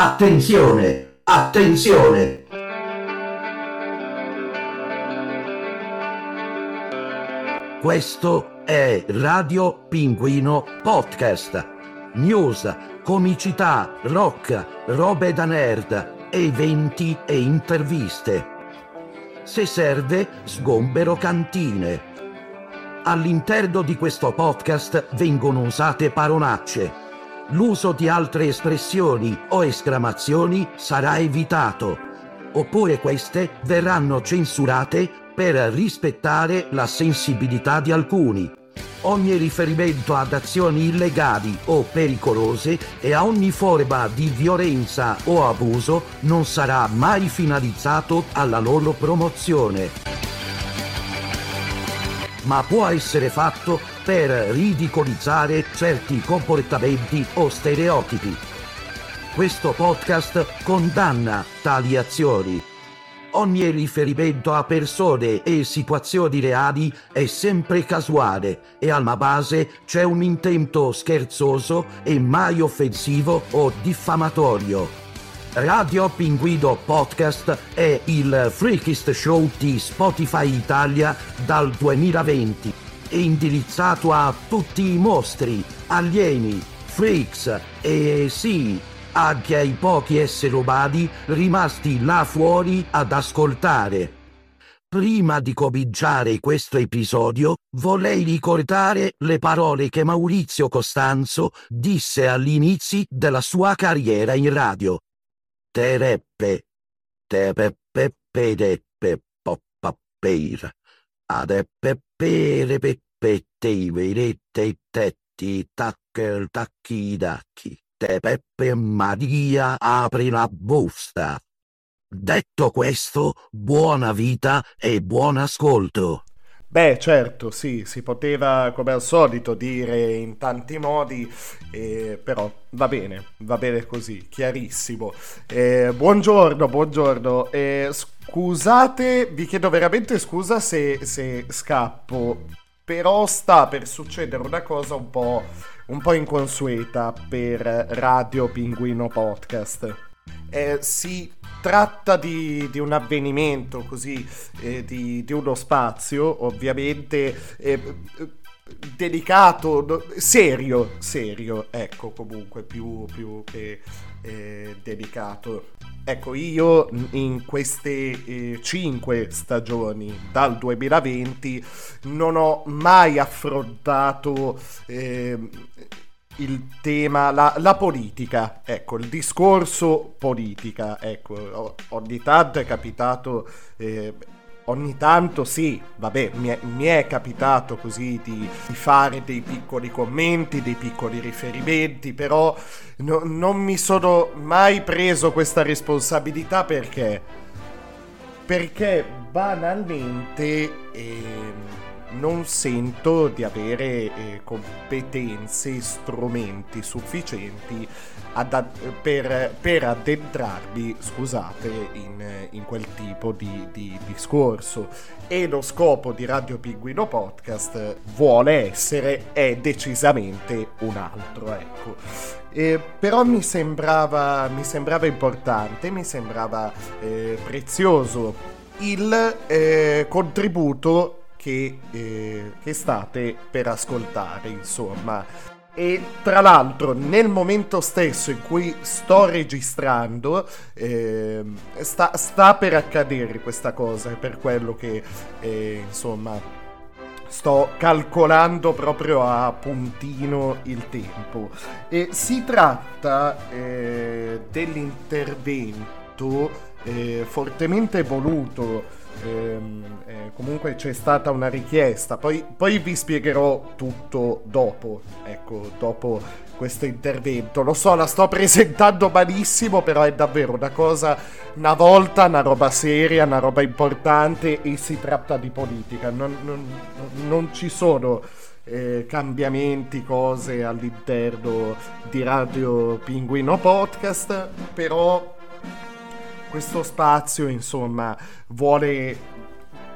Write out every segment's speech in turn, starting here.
Attenzione, attenzione! Questo è Radio Pinguino Podcast. News, comicità, rock, robe da nerd, eventi e interviste. Se serve, sgombero cantine. All'interno di questo podcast vengono usate parolacce l'uso di altre espressioni o esclamazioni sarà evitato, oppure queste verranno censurate per rispettare la sensibilità di alcuni. Ogni riferimento ad azioni illegali o pericolose e a ogni forma di violenza o abuso non sarà mai finalizzato alla loro promozione. Ma può essere fatto per ridicolizzare certi comportamenti o stereotipi. Questo podcast condanna tali azioni. Ogni riferimento a persone e situazioni reali è sempre casuale e alla base c'è un intento scherzoso e mai offensivo o diffamatorio. Radio Pinguido Podcast è il freakist show di Spotify Italia dal 2020 è indirizzato a tutti i mostri, alieni, freaks e sì, anche ai pochi esseri umani rimasti là fuori ad ascoltare. Prima di cominciare questo episodio, vorrei ricordare le parole che Maurizio Costanzo disse all'inizio della sua carriera in radio. Tereppe, tereppe, pedeppe, poppapeir, adeppe pere peppette i verette i tetti taccher tacchi i dacchi te Peppe Maria apri la busta. Detto questo, buona vita e buon ascolto. Beh, certo, sì, si poteva come al solito dire in tanti modi, eh, però va bene, va bene così, chiarissimo. Eh, buongiorno, buongiorno. Eh, Scusate, vi chiedo veramente scusa se, se scappo, però sta per succedere una cosa un po', un po inconsueta per Radio Pinguino Podcast. Eh, si tratta di, di, un avvenimento così, eh, di, di, uno spazio, ovviamente eh, delicato, serio, serio, ecco comunque più, più che eh, delicato. Ecco, io in queste eh, 5 stagioni dal 2020 non ho mai affrontato eh, il tema, la, la, politica, ecco, il discorso politica, ecco, ogni tanto è capitato eh, ogni tanto sì, vabbè, mi è, mi è capitato così di, di, fare dei piccoli commenti, dei piccoli riferimenti, però no, non mi sono mai preso questa responsabilità perché? Perché banalmente... Eh, non sento di avere eh, competenze, strumenti sufficienti ad, per, per, addentrarmi, scusate, in, in quel tipo di, di, discorso. E lo scopo di Radio Pinguino Podcast vuole essere, è decisamente un altro, ecco. Eh, però mi sembrava, mi sembrava importante, mi sembrava eh, prezioso il eh, contributo che, eh, che state per ascoltare, insomma. E tra l'altro, nel momento stesso in cui sto registrando, eh, sta, sta, per accadere questa cosa, per quello che, eh, insomma, sto calcolando proprio a puntino il tempo. E si tratta eh, dell'intervento eh, fortemente voluto ehm, eh, comunque c'è stata una richiesta, poi, poi, vi spiegherò tutto dopo, ecco, dopo questo intervento. Lo so, la sto presentando malissimo, però è davvero una cosa, una volta, una roba seria, una roba importante e si tratta di politica, non, non, non ci sono... Eh, cambiamenti, cose all'interno di Radio Pinguino Podcast, però questo spazio, insomma, vuole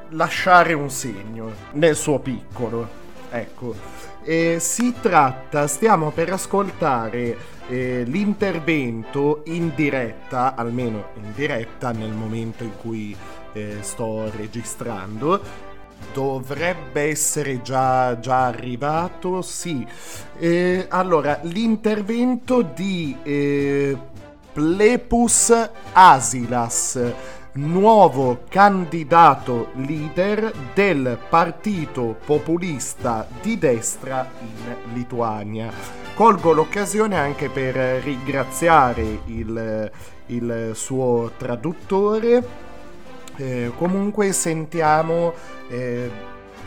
lasciare un segno nel suo piccolo. Ecco. Eh, si tratta, stiamo per ascoltare eh, l'intervento in diretta, almeno in diretta nel momento in cui eh, sto registrando. Dovrebbe essere già, già arrivato, sì. Eh, allora, l'intervento di eh, Plepus Asilas nuovo candidato leader del partito populista di destra in Lituania. Colgo l'occasione anche per ringraziare il, il suo traduttore. Eh, comunque sentiamo eh,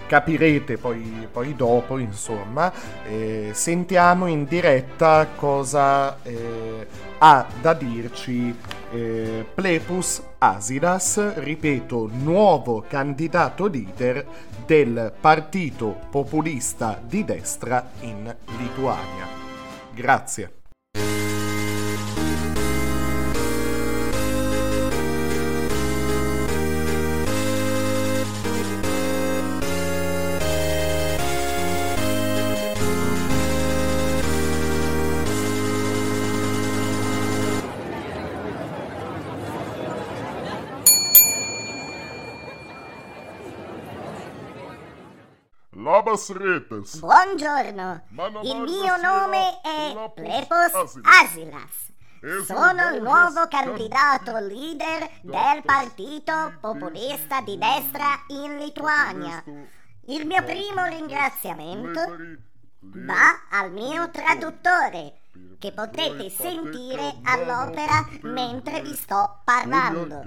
capirete poi, poi, dopo, insomma, eh, sentiamo in diretta cosa eh, ha da dirci eh, Plepus Asilas, ripeto, nuovo candidato leader del partito populista di destra in Lituania. Grazie. Labas retes. Buongiorno, il mio nome è Plepos Asilas. Sono il nuovo candidato leader del partito populista di destra in Lituania. Il mio primo ringraziamento va al mio traduttore, che potrete sentire all'opera mentre vi sto parlando.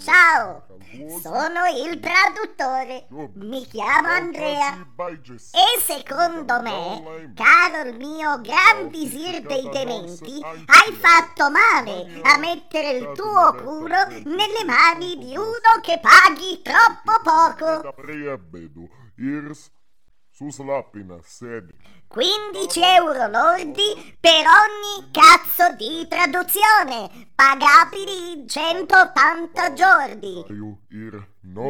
Ciao, sono il traduttore. Mi chiamo Andrea. E secondo me, caro il mio gran visir dei dementi, hai fatto male a mettere il tuo culo nelle mani di uno che paghi troppo poco. 15 euro lordi per ogni cazzo di traduzione, pagabili in 180 giorni.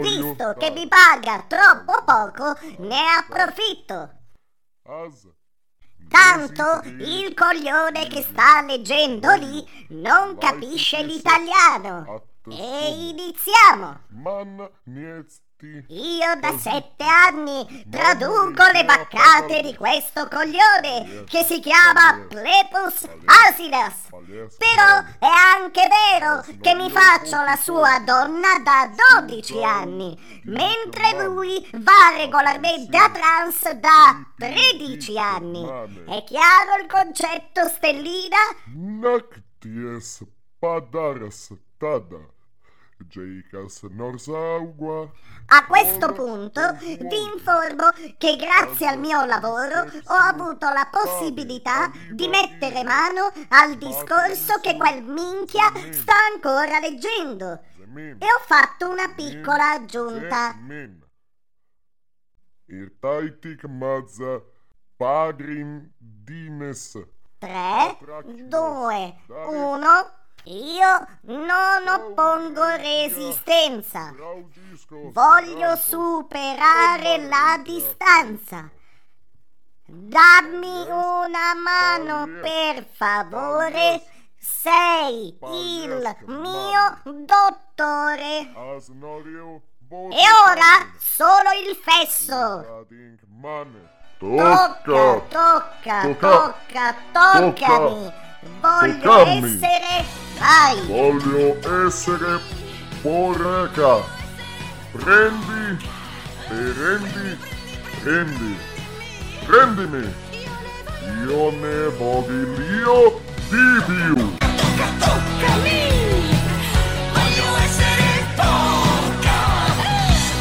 Visto che mi paga troppo poco, ne approfitto. Tanto il coglione che sta leggendo lì non capisce l'italiano. E iniziamo. Io da sette anni traduco le baccate di questo coglione che si chiama Plepus Asilas. Però è anche vero che mi faccio la sua donna da 12 anni, mentre lui va regolarmente a trans da 13 anni. È chiaro il concetto, Stellina? Nakties padaras tada. Jeikas Norsaugua. A questo punto vi informo che grazie al mio lavoro ho avuto la possibilità di mettere mano al discorso che quel minchia sta ancora leggendo e ho fatto una piccola aggiunta. Irtaitik mazza pagrin dines. 3, 2, 1. Io non oppongo resistenza. Voglio superare la distanza. Dammi una mano per favore. Sei il mio dottore. E ora solo il fesso. Tocca, tocca, tocca, toccami. Voglio essere... Vai! Voglio essere porca. Prendi e rendi, rendi. Prendimi. Io ne voglio di più. Toccami! Voglio essere tocca!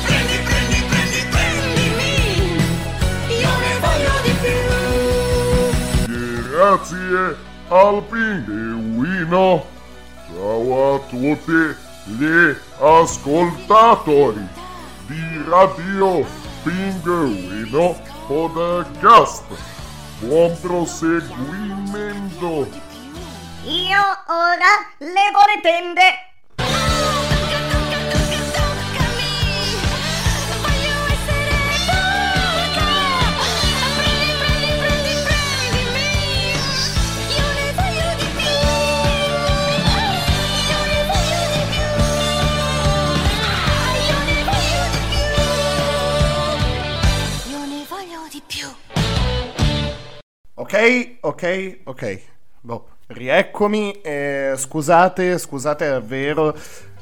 Prendi, prendi, prendi, prendimi! Io ne voglio di più! Grazie al pinguino. Ciao a tutti gli ascoltatori di Radio Pinguino Podcast. Buon proseguimento. Io ora levo le tende. Ok, ok, ok. Boh, rieccomi. eh, scusate, scusate davvero.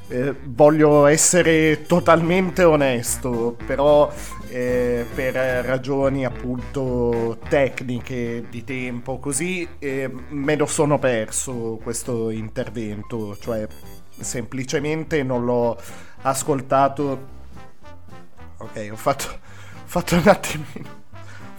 eh, voglio essere totalmente onesto, però eh, per ragioni appunto tecniche di tempo, così eh, me lo sono perso questo intervento, cioè semplicemente non l'ho ascoltato. Ok, ho fatto, fatto un attimino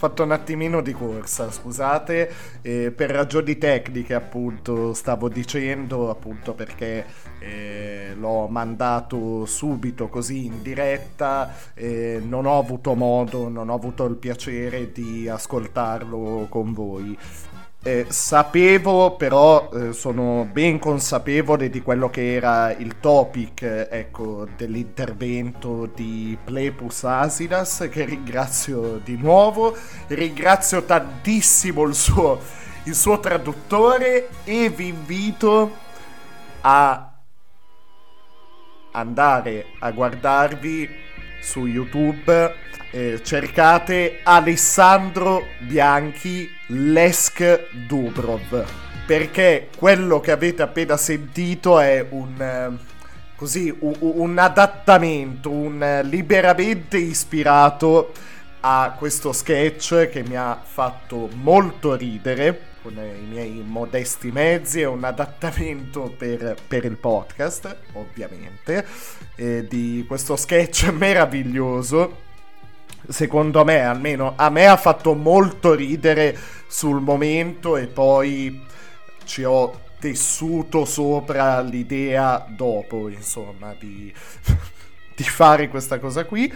fatto un attimino di corsa, scusate, eh, per ragioni tecniche appunto stavo dicendo, appunto perché eh, l'ho mandato subito così in diretta, eh, non ho avuto modo, non ho avuto il piacere di ascoltarlo con voi. Eh, sapevo, però eh, sono ben consapevole di quello che era il topic ecco, dell'intervento di Plepus Asilas, che ringrazio di nuovo. Ringrazio tantissimo il suo, il suo traduttore e vi invito a andare a guardarvi su YouTube. eh, cercate Alessandro Bianchi Lesk Dubrov perché quello che avete appena sentito è un eh, così un, un adattamento un liberamente ispirato a questo sketch che mi ha fatto molto ridere con i miei modesti mezzi, è un adattamento per, per il podcast, ovviamente, eh, di questo sketch meraviglioso. Secondo me, almeno a me ha fatto molto ridere sul momento e poi ci ho tessuto sopra l'idea dopo, insomma, di, di fare questa cosa qui.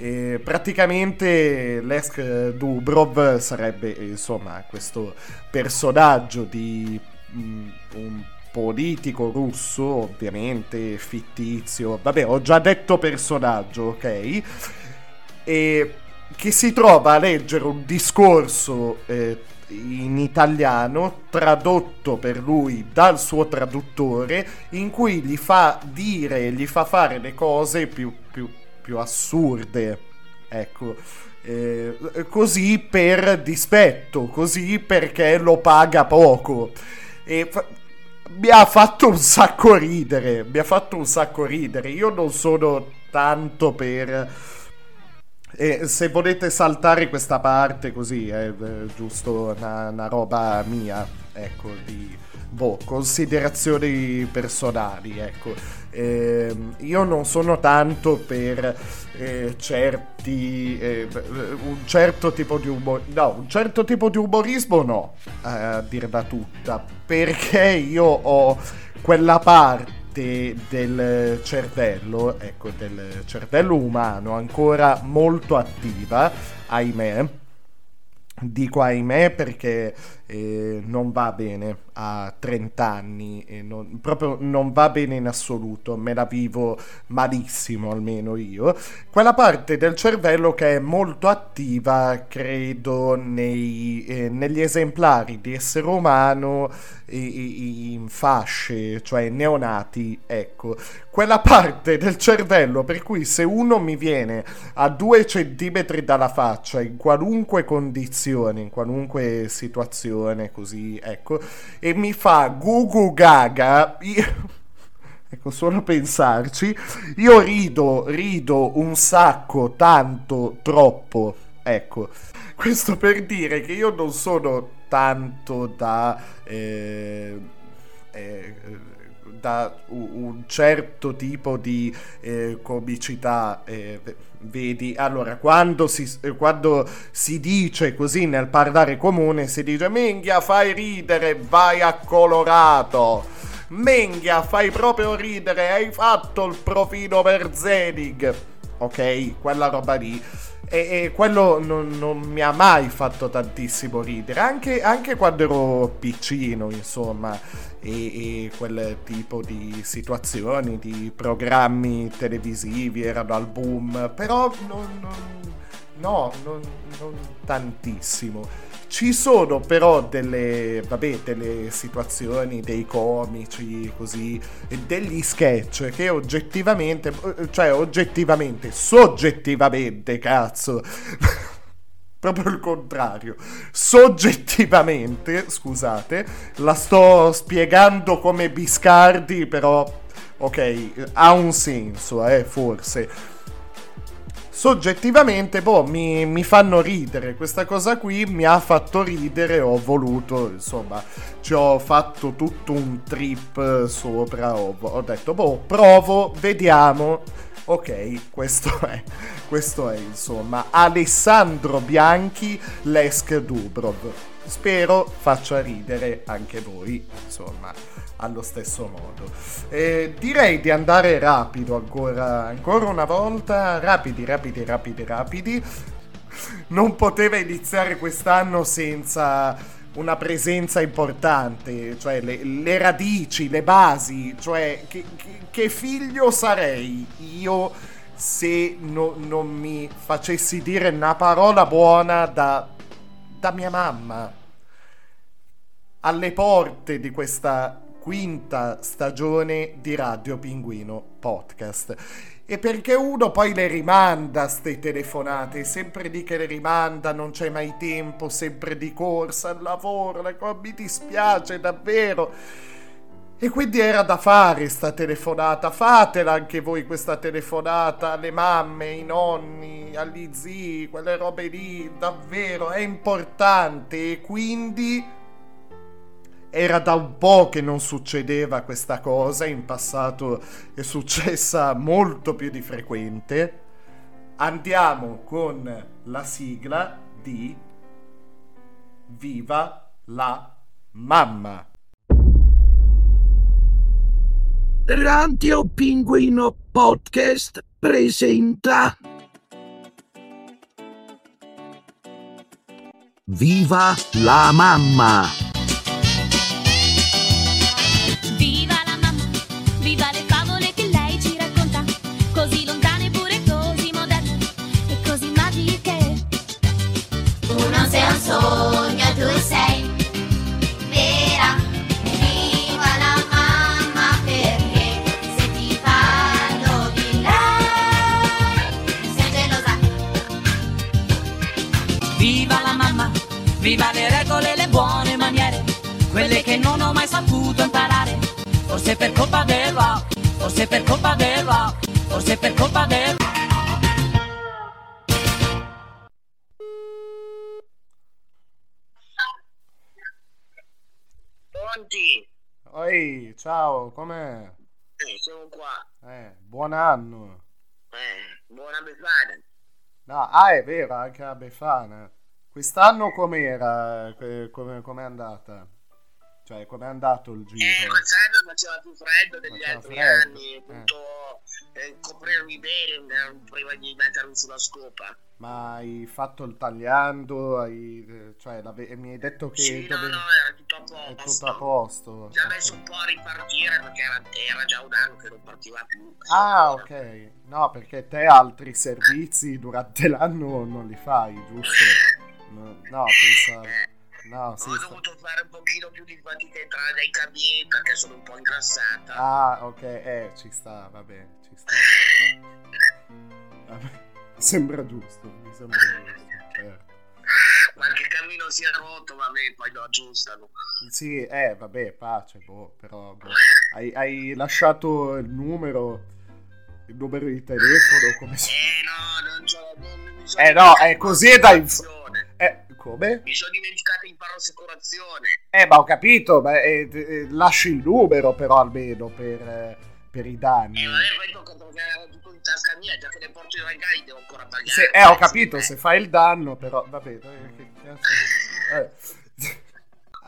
E praticamente Lesk Dubrov sarebbe insomma questo personaggio di mm, un politico russo, ovviamente fittizio. Vabbè, ho già detto personaggio, ok? E che si trova a leggere un discorso eh, in italiano tradotto per lui dal suo traduttore in cui gli fa dire, gli fa fare le cose più, più, più assurde. Ecco, eh, così per dispetto, così perché lo paga poco. E fa- mi ha fatto un sacco ridere, mi ha fatto un sacco ridere. Io non sono tanto per... E se volete saltare questa parte così è eh, giusto una, una roba mia, ecco, di boh, considerazioni personali, ecco. Ehm, io non sono tanto per eh, certi eh, un certo tipo di umor no, un certo tipo di umorismo no, a dirla tutta, perché io ho quella parte del cervello, ecco, del cervello umano ancora molto attiva, ahimè. Dico ahimè perché eh, non va bene a 30 anni, e non- proprio non va bene in assoluto, me la vivo malissimo almeno io. Quella parte del cervello che è molto attiva, credo, nei, eh, negli esemplari di essere umano i- i- in fasce, cioè neonati, ecco. Quella parte del cervello per cui se uno mi viene a due centimetri dalla faccia, in qualunque condizione, in qualunque situazione, così, ecco, e mi fa gugu gaga, io... Ecco, solo pensarci, io rido, rido un sacco, tanto, troppo, ecco. Questo per dire che io non sono tanto da... eh, eh, da un certo tipo di eh, comicità eh, vedi? Allora quando si, eh, quando si dice così nel parlare comune si dice minchia fai ridere vai a colorato. Minchia fai proprio ridere hai fatto il profilo per Zelig. Ok quella roba lì e, e quello non, non mi ha mai fatto tantissimo ridere, anche, anche quando ero piccino, insomma, e, e quel tipo di situazioni, di programmi televisivi erano al boom, però non, non- no, non, non tantissimo. Ci sono però delle, vabbè, delle situazioni, dei comici, così, degli sketch che oggettivamente, cioè oggettivamente, soggettivamente, cazzo, proprio il contrario. Soggettivamente, scusate, la sto spiegando come Biscardi, però ok, ha un senso, eh, forse. Soggettivamente, boh, mi, mi fanno ridere. Questa cosa qui mi ha fatto ridere. Ho voluto, insomma, ci ho fatto tutto un trip sopra. Ho, ho detto, boh, provo, vediamo. Ok, questo è, questo è insomma Alessandro Bianchi, Lesk Dubrov. Spero faccia ridere anche voi, insomma, allo stesso modo. Eh, direi di andare rapido ancora, ancora una volta, rapidi, rapidi, rapidi, rapidi. Non poteva iniziare quest'anno senza una presenza importante, cioè le, le radici, le basi, cioè che, che, che figlio sarei io se no- non mi facessi dire una parola buona da, da mia mamma. Alle porte di questa quinta stagione di Radio Pinguino Podcast. E perché uno poi le rimanda ste telefonate, sempre di che le rimanda, non c'è mai tempo, sempre di corsa al lavoro, le co- mi dispiace davvero. E quindi era da fare sta telefonata, fatela anche voi questa telefonata alle mamme, ai nonni, agli zii, quelle robe lì, davvero è importante e quindi era da un po' che non succedeva questa cosa, in passato è successa molto più di frequente. Andiamo con la sigla di Viva la mamma. Radio Pinguino Podcast presenta Viva la mamma! Sogno, tu sei vera. Viva la mamma perché se ti parlo di lei sei gelosa. Viva la mamma, viva le regole le buone maniere, quelle che non ho mai saputo imparare. Forse per colpa del wow, forse per colpa del wow, forse per colpa del Pronti? Oi, ciao, com'è? Eh, sono qua. Eh, buon anno. Eh, buona befana. No, ah, è vero, anche la Befana. Quest'anno com'era? Que- Come com'è andata? Cioè, com'è andato il Eh, giro? quest'anno faceva più freddo degli Faceva altri freddo, anni, eh. appunto eh, coprirmi bene eh, prima di mettermi sulla scopa. Ma hai fatto il tagliando? Hai, eh, cioè, mi hai detto che Sì, no, dove- no, era tutto a è posto. tutto a posto. Ci ha messo un po' a ripartire perché era, era già un anno che non partiva più. Ah, ok. No, perché te altri servizi durante l'anno non li fai, giusto? No, no pensavo... No, sì. ho sta- dovuto fare un pochino più di fatica entrare nei cammini perché sono un po' ingrassata. Ah, ok, eh, ci sta, vabbè, ci sta. Vabbè, sembra giusto, mi sembra giusto, certo. Qualche cammino si è rotto, vabbè, poi lo aggiustano. Sì, eh, vabbè, pace, boh, però, boh. Hai, hai lasciato il numero, il numero di telefono, come si... Eh no, non c'ho... non- mi sono Eh no, è così da inf- come? Mi sono dimenticato in paro assicurazione. Eh, ma ho capito, ma eh, eh, lasci il numero però almeno per, eh, per i danni. E vabbè, poi tocca perché era tutto in tasca mia, già che le porto i regali devo ancora pagare. Se- eh, ho capito, se fai il danno, però, vabbè, eh, che cazzo- eh.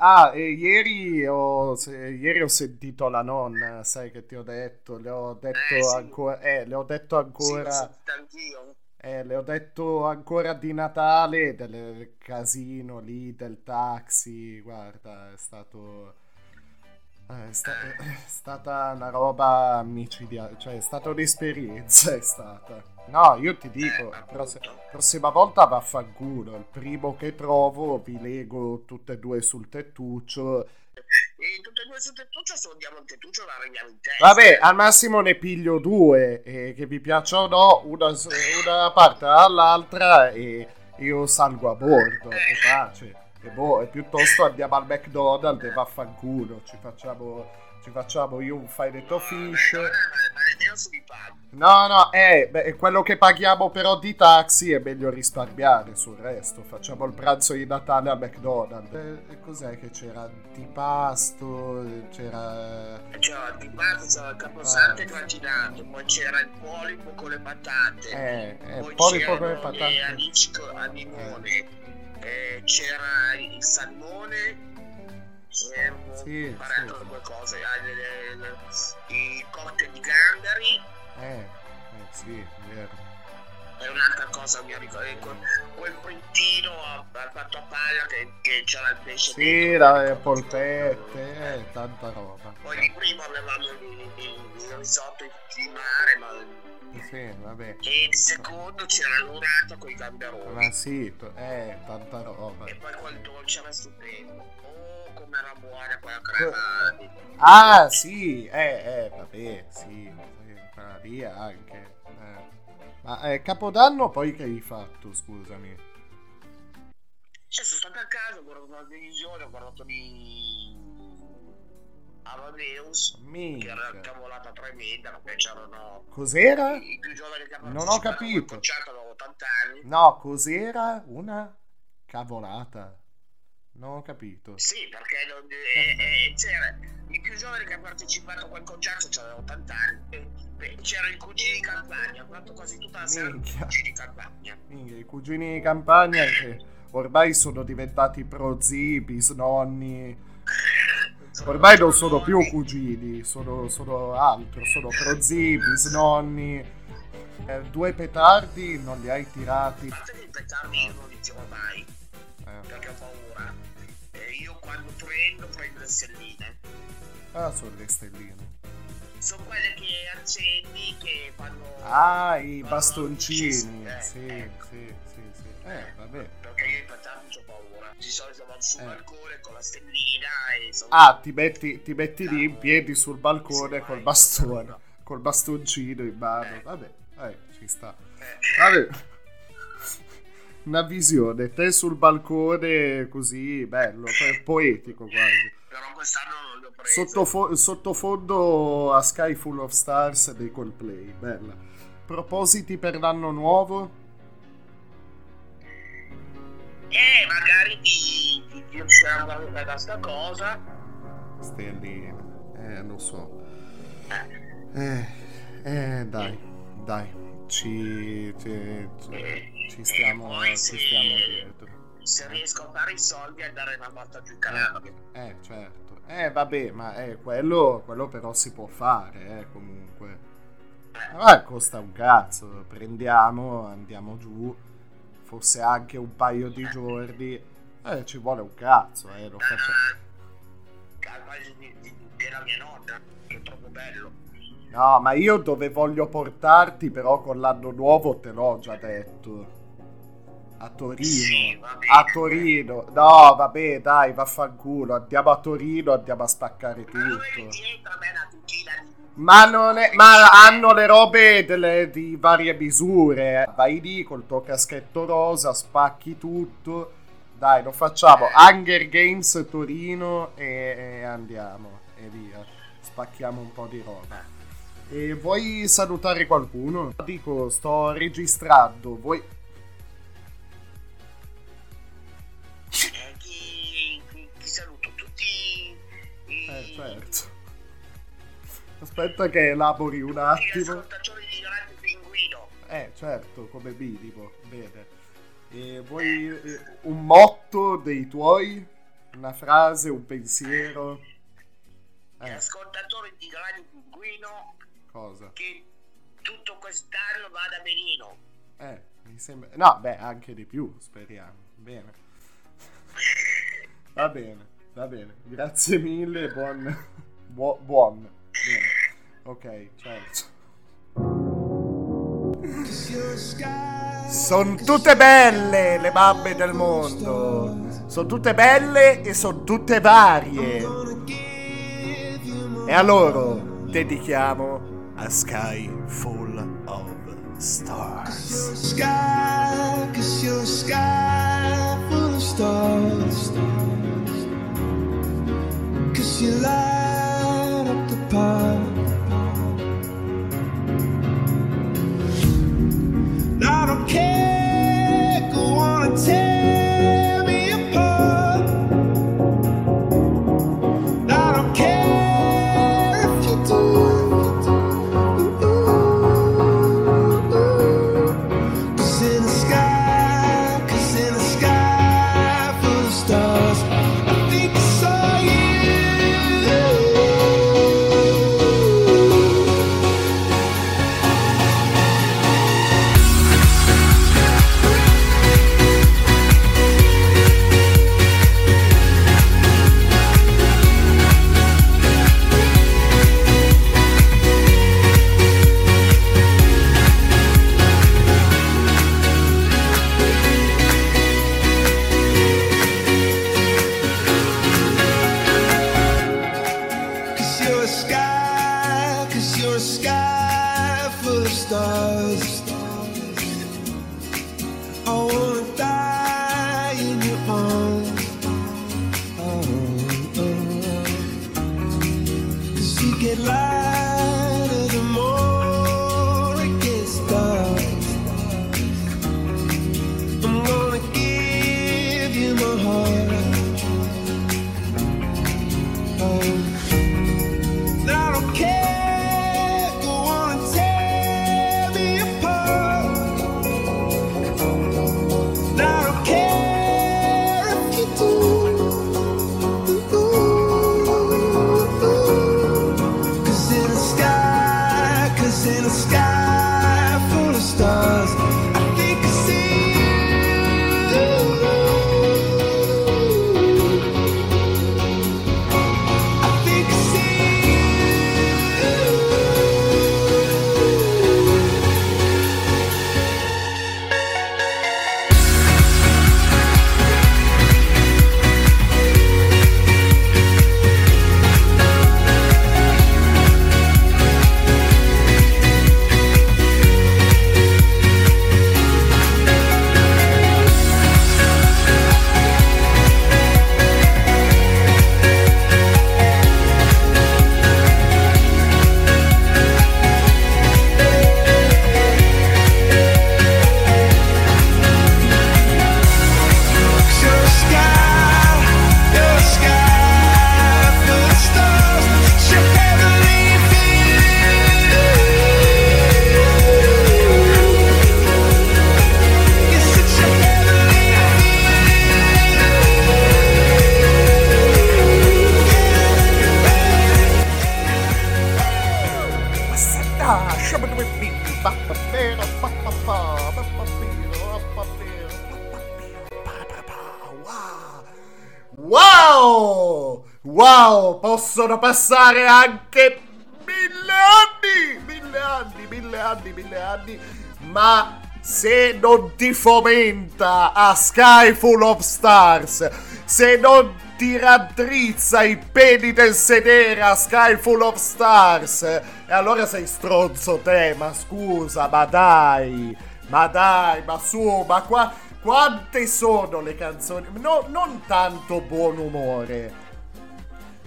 Ah, ieri, ho, se- ieri ho sentito la nonna, sai che ti ho detto, le ho detto Eh, sì. ancora, eh, le ho detto Sì, ancora, sentito anch'io. Eh, le ho detto ancora di Natale del casino lì, del taxi, guarda, è stato... eh, È, sta- è stata una roba micidiale, cioè è stata un'esperienza, è stata. No, io ti dico, Eh, pross- prossima volta vaffanculo, il primo che trovo vi leggo tutte e due sul tettuccio. E tutte e due sul tettuccio, se andiamo al tettuccio la rendiamo in testa. Vabbè, al massimo ne piglio due, e che vi piacciono o no, una, una parte all'altra e, io salgo a bordo, e pace. E boh, e piuttosto andiamo al McDonald's e vaffanculo, ci facciamo, ci facciamo io un filetto fish. No, no, eh, beh, quello che paghiamo però di taxi è meglio risparmiare sul resto. Facciamo il pranzo di Natale al McDonald's. E, e cos'è che c'era? Antipasto, c'era... C'era di base, c'era il caposanto gratinato, poi c'era il polipo con le patate. Eh, eh, poi polipo con le le patate. alici co- al limone, eh, c'era il salmone, c'erano Sì, sì. altre due cose, eh, le- le- le- i cocktail di gamberi Eh, eh, sì, è vero. e un'altra cosa mi ricordo, eh, quel, quel puntino fatto a palla che, che c'era il pesce Sì, dentro, le eh, polpette, eh, tanta roba. Poi di prima avevamo il, risotto di mare, ma Sì, vabbè. e il secondo c'era l'orata con i gamberoni. Ma sì, eh, tanta roba. E poi quel dolce era stupendo. Come era buona quella crema. di- Ah, sì, eh, eh, vabbè, sì, quella lì anche. eh. Ma eh, Capodanno poi che hai fatto, scusami? Cioè, sono stato a casa, ho guardato la televisione, ho guardato di Amadeus, che era una Minchia. cavolata tremenda, perché c'erano Cos'era? i più giovani che Non ho capito. concerto avevano 80 anni. No, cos'era? Una cavolata. Non ho capito. Sì, perché non- eh, eh, c'era i più giovani che hanno partecipato a quel concerto c'erano 80 anni. Eh, eh, C'erano i cugini di campagna, fatto quasi tutta la sera i Minchia. cugini di campagna. Minchia, I cugini di campagna che ormai sono diventati prozii, bisnonni. Ormai non sono più cugini, sono, sono altro, sono prozii, bisnonni. Eh, due petardi non li hai tirati. A parte che i petardi io non li tiro mai, Eh, perché ho paura. Quando prendo, prendo le stelline. Ah, sono le stelline. Sono quelle che accendi, che fanno... Ah, i fanno bastoncini. eh, Sì, ecco. sì, sì, sì. Eh, vabbè. Perché io i petardi ho paura. Di solito vado sul Eh. balcone con la stellina e... sono- Ah, ti metti, ti metti lì in piedi sul balcone col bastone, col bastoncino in mano. Vabbè, eh, ci sta. Eh. Vabbè. Una visione, te sul balcone così, bello, po- poetico quasi. Però quest'anno non li ho preso. Sottofo- sottofondo a Sky Full of Stars dei Coldplay, bella. Propositi per l'anno nuovo? Eh, magari di riuscire a guardare da sta cosa. Stelline, eh, lo so. Eh, Eh, eh, dai, dai, ci, ci, ci- ci stiamo, Poi ci se- stiamo dietro. se riesco a fare i soldi e dare una volta giù in Calabria. Eh, certo. Eh, vabbè, ma eh, quello, quello però si può fare, eh, comunque. Ma costa un cazzo, prendiamo, andiamo giù, fosse anche un paio di giorni, eh, ci vuole un cazzo, eh, lo facciamo. Calma della mia nonna, è troppo bello. No, ma io dove voglio portarti però con l'anno nuovo te l'ho già detto. A Torino. Sì. A Torino. No, vabbè, dai, vaffanculo. Andiamo a Torino, andiamo a spaccare tutto. Ma non è. Ma hanno le robe delle- di varie misure. eh. Vai lì col tuo caschetto rosa, spacchi tutto. Dai, lo facciamo. Hunger Games Torino e, e andiamo. E via. Spacchiamo un po' di roba. E vuoi salutare qualcuno? Dico, sto registrando. Vuoi. Aspetta che elabori un gli attimo. ascoltatori di Radio Pinguino. Eh, certo, come minimo. Bene. E vuoi eh, un motto dei tuoi? Una frase, un pensiero? Gli Eh, ascoltatori di Radio Pinguino cosa? che tutto quest'anno vada benino. Eh, mi sembra... No, beh, anche di più, speriamo. Bene. Va bene, va bene. Grazie mille, buon... buo- buon. Ok, certo. Sono tutte belle le mamme del mondo. Sono tutte belle e sono tutte varie. E a loro dedichiamo a Sky Full of Stars. sky, cause you're sky full of stars. Cause you I don't care, go on and tear cause you're a sky full of stars. Passare anche mille anni, mille anni, mille anni, mille anni, ma se non ti fomenta a Sky Full of Stars, se non ti raddrizza i peli del sedere a Sky Full of Stars, e allora sei stronzo te, ma scusa, ma dai, ma dai, ma su, ma qua, quante sono le canzoni? No, non tanto buon umore,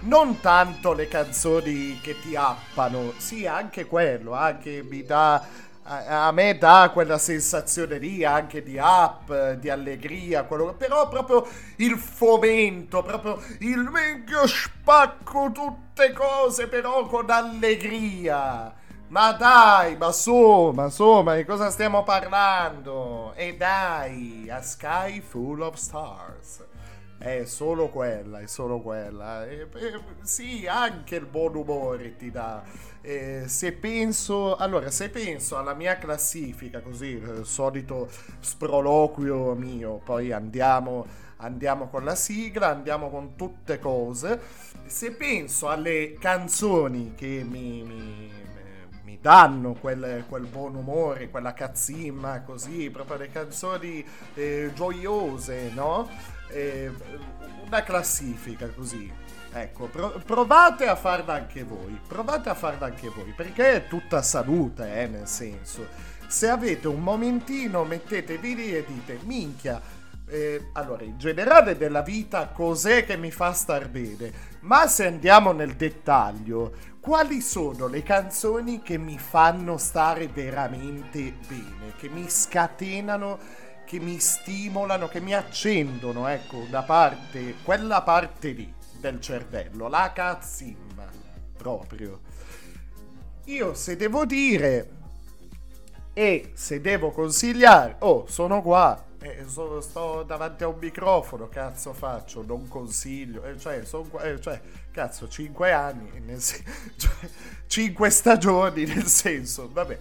non tanto le canzoni che ti appano, sì, anche quello, anche mi dà. A, me dà quella sensazione lì anche di up, di allegria, quello, però proprio il fomento, proprio il io spacco tutte cose però con allegria. Ma dai, ma su, ma su, ma di cosa stiamo parlando? E dai, a Sky Full of Stars. È solo quella, è solo quella. E, e, sì, anche il buon umore ti dà. Eh, se penso, allora, se penso alla mia classifica, così, il solito sproloquio mio, poi andiamo, andiamo con la sigla, andiamo con tutte cose. Se penso alle canzoni che mi, mi, mi danno quel, quel buon umore, quella cazzimma, così, proprio le canzoni eh, gioiose, no? Eh, una classifica così. Ecco, pro- provate a farla anche voi, provate a farla anche voi, perché è tutta salute, eh, nel senso. se avete un momentino mettetevi lì e dite minchia eh, allora in generale della vita cos'è che mi fa star bene ma se andiamo nel dettaglio quali sono le canzoni che mi fanno stare veramente bene che mi scatenano che mi stimolano che mi accendono ecco una parte quella parte lì del cervello la cazzimma proprio. Io se devo dire e se devo consigliare, oh, sono qua, eh, so- sto davanti a un microfono, cazzo faccio, non consiglio, eh, cioè, son eh, cioè, cazzo, 5 anni, nel sen- cioè, 5 stagioni, nel senso, vabbè,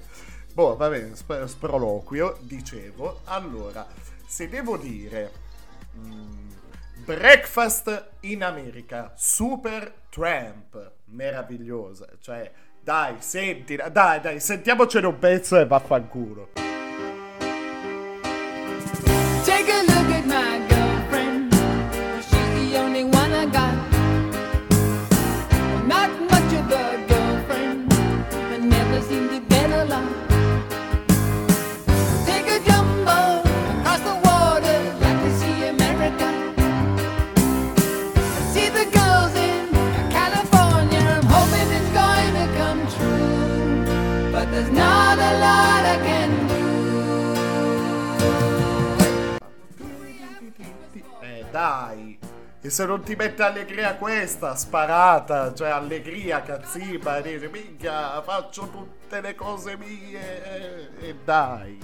boh, vabbè, sp- sproloquio, dicevo, allora, se devo dire... mm, Breakfast in America, Super Tramp, meravigliosa, cioè, dai, senti, dai, dai, sentiamocene un pezzo e vaffanculo. Se non ti mette allegria questa, sparata, cioè allegria, cazzimma, e dici, minchia, faccio tutte le cose mie, e, e dai.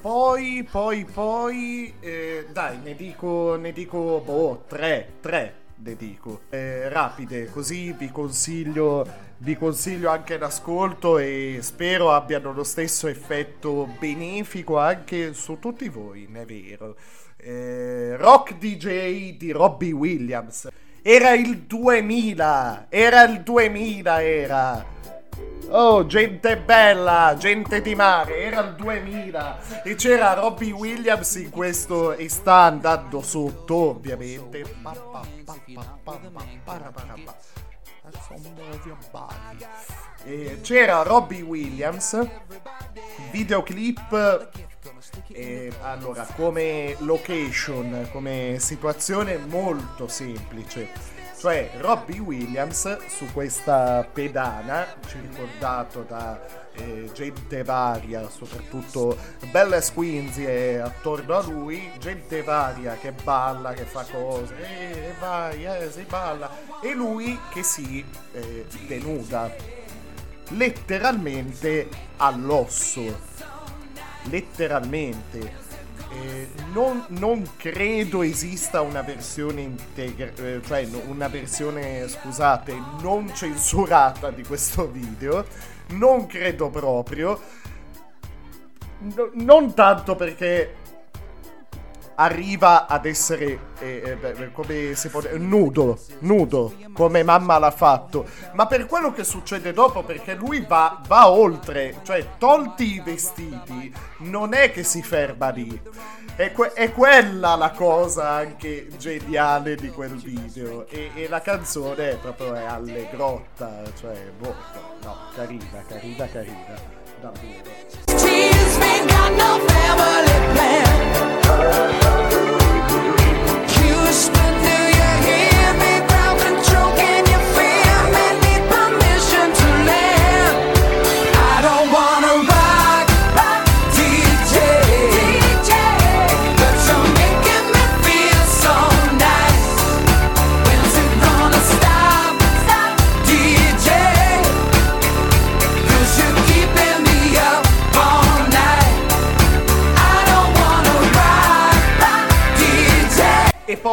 Poi, poi, poi, eh, dai, ne dico, ne dico, boh, tre, tre, ne dico. Eh, rapide, così vi consiglio, vi consiglio anche l'ascolto e spero abbiano lo stesso effetto benefico anche su tutti voi, ne è vero. Eh, Rock DJ di Robbie Williams. Era il 2000, era il 2000, era. Oh, gente bella, gente di mare, era il 2000 e c'era Robbie Williams in questo e sta andando sotto, ovviamente. Pa, pa, pa, c'era Robbie Williams, videoclip e allora, come location, come situazione molto semplice. Cioè, Robbie Williams su questa pedana, circondato da eh, gente varia, soprattutto Bella Squinzi attorno a lui, gente varia che balla, che fa cose, e vai, eh, si balla, e lui che si eh, denuda, letteralmente all'osso letteralmente. Eh, non, non credo esista una versione integra- eh, cioè una versione, scusate, non censurata di questo video. Non credo proprio. No- non tanto perché arriva ad essere eh, eh, come si può dire nudo, nudo, come mamma l'ha fatto, ma per quello che succede dopo, perché lui va, va oltre, cioè tolti i vestiti, non è che si ferma lì. È, que- è quella la cosa anche geniale di quel video. E, e la canzone è proprio è allegrotta, cioè, boh, no, carina, carina, carina, davvero. Tears ain't got no family plan. Houston, do you hear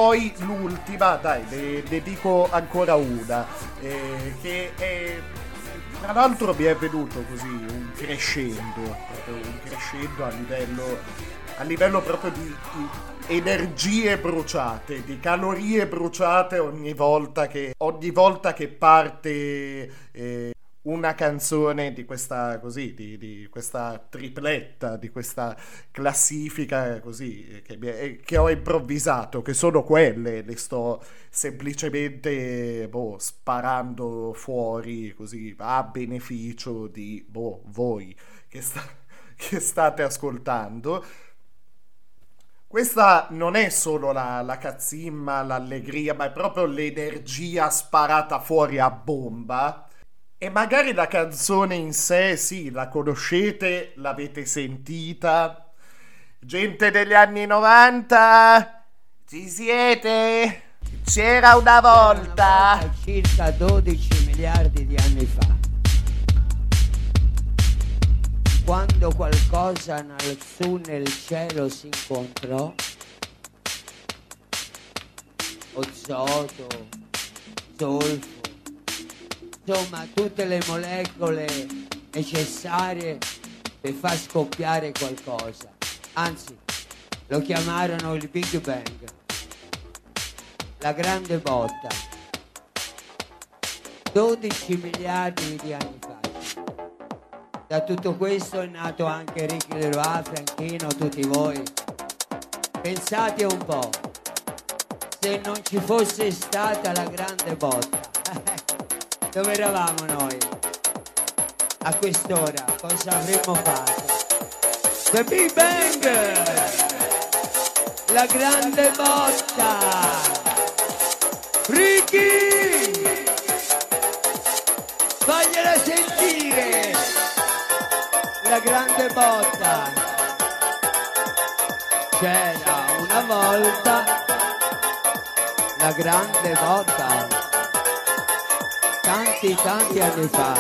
poi l'ultima, dai, ne, ne dico ancora una, eh, che è, tra l'altro mi è venuto così un crescendo, un crescendo a livello, a livello proprio di, di energie bruciate, di calorie bruciate ogni volta che, ogni volta che parte eh, una canzone di questa così di, di questa tripletta di questa classifica così che, mi che ho improvvisato che sono quelle le sto semplicemente boh, sparando fuori così a beneficio di boh, voi che, sta- che state ascoltando. Questa non è solo la, la cazzimma, l'allegria, ma è proprio l'energia sparata fuori a bomba. E magari la canzone in sé, sì, la conoscete, l'avete sentita. Gente degli anni 90, ci siete? C'era una volta. circa 12 miliardi di anni fa. Quando qualcosa lassù nel cielo si incontrò, ozoto, zolfo, insomma tutte le molecole necessarie per far scoppiare qualcosa. Anzi, lo chiamarono il Big Bang, la grande botta. 12 miliardi di anni fa. Da tutto questo è nato anche Ricky Leroy, Franchino, tutti voi. Pensate un po', se non ci fosse stata la grande botta, dove eravamo noi? A quest'ora cosa avremmo fatto? The Big Bang! La grande botta! Ricky! Fagliela sentire! La grande botta! C'era una volta la grande botta. Tanti, tanti anni fa.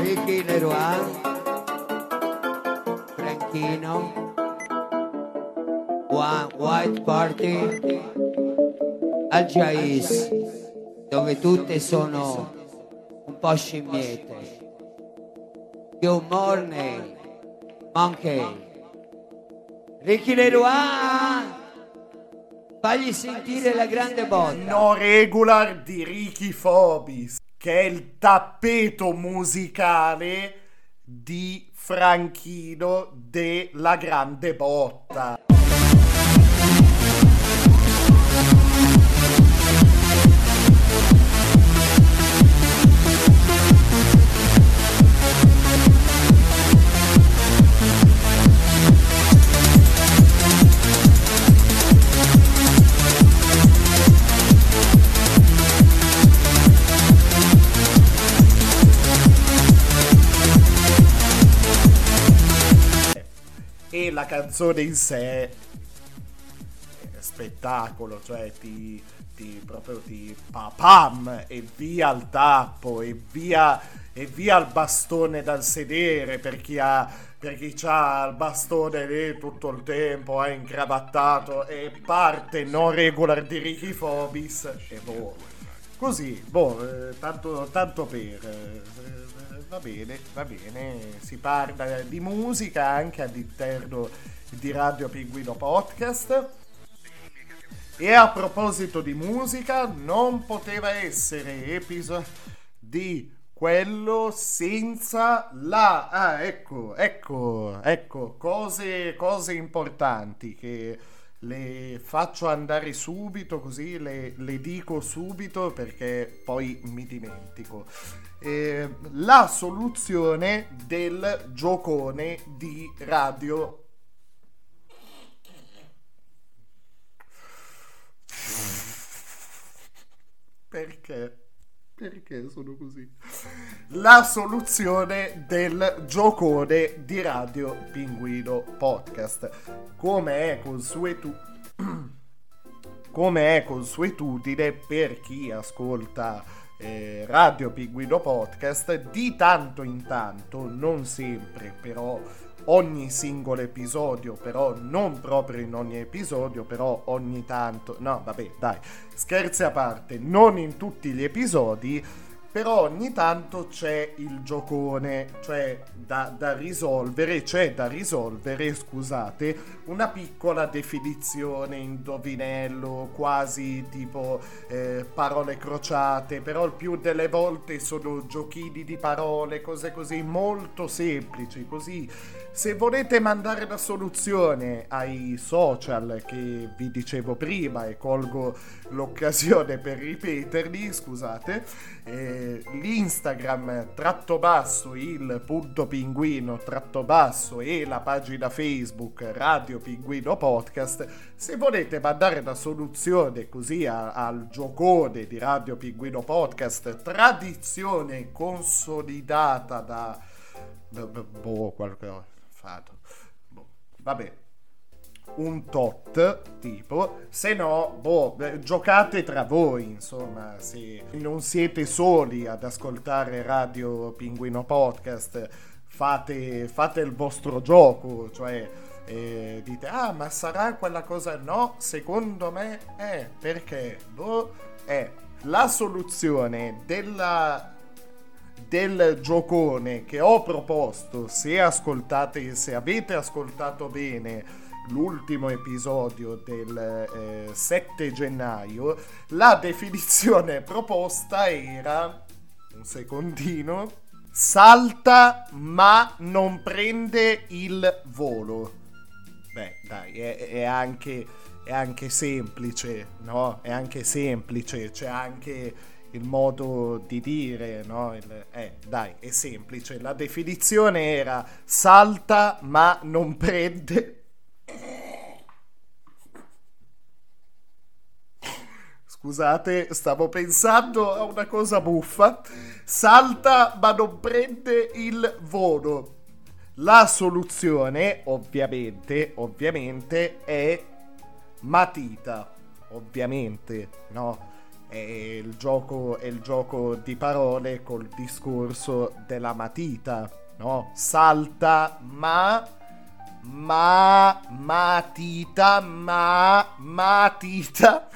Ricky Leroy, Franchino, One White Party, al Jais, dove tutte sono un po' scimmiette. Good morning, monkey. Ricky Leroy, fagli sentire la grande botta. No regular di Ricky Phobis, che è il tappeto musicale di Franchino della grande botta. La canzone in sé è spettacolo, cioè ti, ti proprio ti papam e via al tappo e via, e via il bastone dal sedere per chi ha per chi ha il bastone lì tutto il tempo, è incravattato e parte non regular di Ricky Phobis e boh. Così, boh, eh, tanto, tanto per... va bene, va bene, si parla di musica anche all'interno di Radio Pinguino Podcast. E a proposito di musica, non poteva essere episodio di quello senza la... Ah, ecco, ecco, ecco, cose, cose importanti che le faccio andare subito, così le, le dico subito perché poi mi dimentico. Eh, la soluzione del giocone di radio Perché? Perché sono così? La soluzione del giocone di Radio Pinguino Podcast. Come è consuetu... Come è consuetudine per chi ascolta eh, Radio Pinguino Podcast, di tanto in tanto, non sempre, però ogni singolo episodio, però non proprio in ogni episodio, però ogni tanto, no, vabbè, dai, scherzi a parte, non in tutti gli episodi, però ogni tanto c'è il giocone, cioè da, da risolvere, c'è da risolvere, scusate, una piccola definizione, indovinello, quasi tipo eh, parole crociate, però il più delle volte sono giochini di parole, cose così molto semplici, così. Se volete mandare la soluzione ai social che vi dicevo prima e colgo l'occasione per ripeterli, scusate, eh, l'Instagram tratto basso il punto pinguino tratto basso e la pagina Facebook Radio Pinguino Podcast. Se volete mandare una soluzione così a- al giocone di Radio Pinguino Podcast tradizione consolidata da da- da- boh qualcosa fatto boh, vabbè un tot tipo se no boh giocate tra voi insomma se non siete soli ad ascoltare radio pinguino podcast fate, fate il vostro gioco cioè eh, dite ah ma sarà quella cosa? No secondo me è perché boh è la soluzione della del giocone che ho proposto se ascoltate se avete ascoltato bene l'ultimo episodio del eh, 7 gennaio, la definizione proposta era un secondino salta ma non prende il volo. Beh, dai, è, è anche è anche semplice, no? È anche semplice, c'è anche il modo di dire, no? Il- eh, dai, è semplice. La definizione era salta ma non prende Scusate, stavo pensando a una cosa buffa. Salta ma non prende il volo. La soluzione, ovviamente, ovviamente, è matita. Ovviamente, no? È il gioco, è il gioco di parole col discorso della matita, no? Salta ma ma matita ma matita.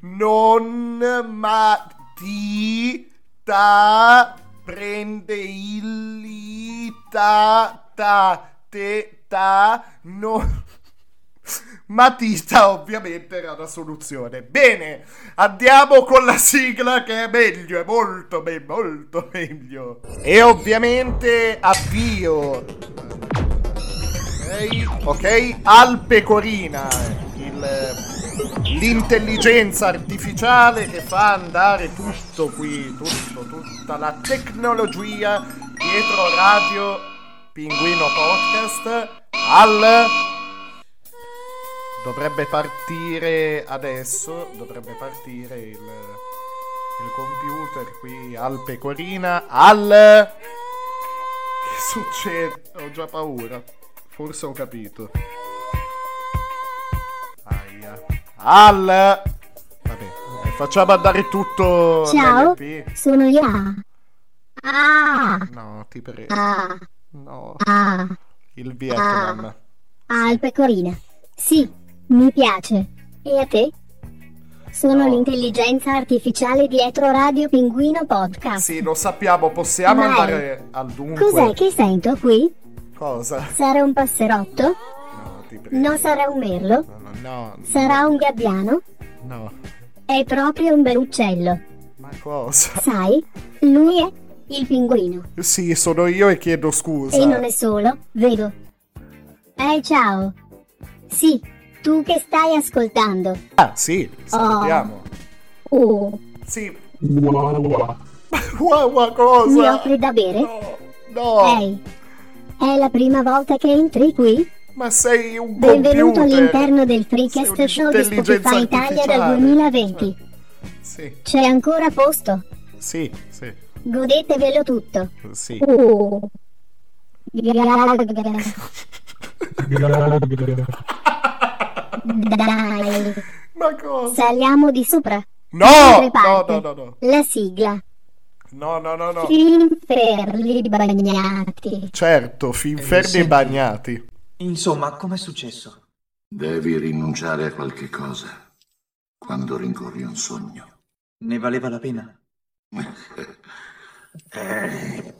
Non matita prende il ita ta te ta no matita ovviamente era una soluzione. Bene andiamo con la sigla che è meglio è molto molto meglio. E ovviamente avvio ok, ok, al pecorina il l'intelligenza artificiale che fa andare tutto qui, tutto, tutta la tecnologia dietro Radio Pinguino Podcast al... Dovrebbe partire adesso, dovrebbe partire il, il computer qui al pecorina, al... Che succede? Ho già paura, forse ho capito. Aia. Al... Vabbè, eh, facciamo andare tutto Ciao, nell'EP. sono io. Ah, No, ti prego. ah, No, ah, il Vietnam. ah, il pecorina. Sì, mi piace. E a te? Sono l'intelligenza artificiale dietro Radio Pinguino Podcast. Sì, lo sappiamo, possiamo Vai. andare al dunque. Cos'è che sento qui? Cosa? Sarà un passerotto? No, ti prego. Non sarà un merlo? No, no, Sarà un gabbiano? no. È proprio un bel uccello. Ma cosa? Sai, lui è il pinguino. Sì, sono io e chiedo scusa. E non è solo, vedo. Eh, ciao. Sì, tu che stai ascoltando. Ah, sì, salutiamo. Oh, Sì. Wow, wow, cosa? mi offri da bere? No, Ehi, è la prima volta che entri qui? ma sei un Benvenuto computer. all'interno del Freecast Show di Spotify Italia dal artificiale. 2020. Sì, C'è ancora posto? sì, sì, Godetevelo tutto. sì. Oh. Dai, Ma cosa? saliamo di sopra. No, no, no, no, no. La sigla. No, no, no, no. Finferli bagnati. Certo, finferni senti. bagnati. Insomma, com'è successo? Devi rinunciare a qualche cosa quando rincorri un sogno. Ne valeva la pena? Eh,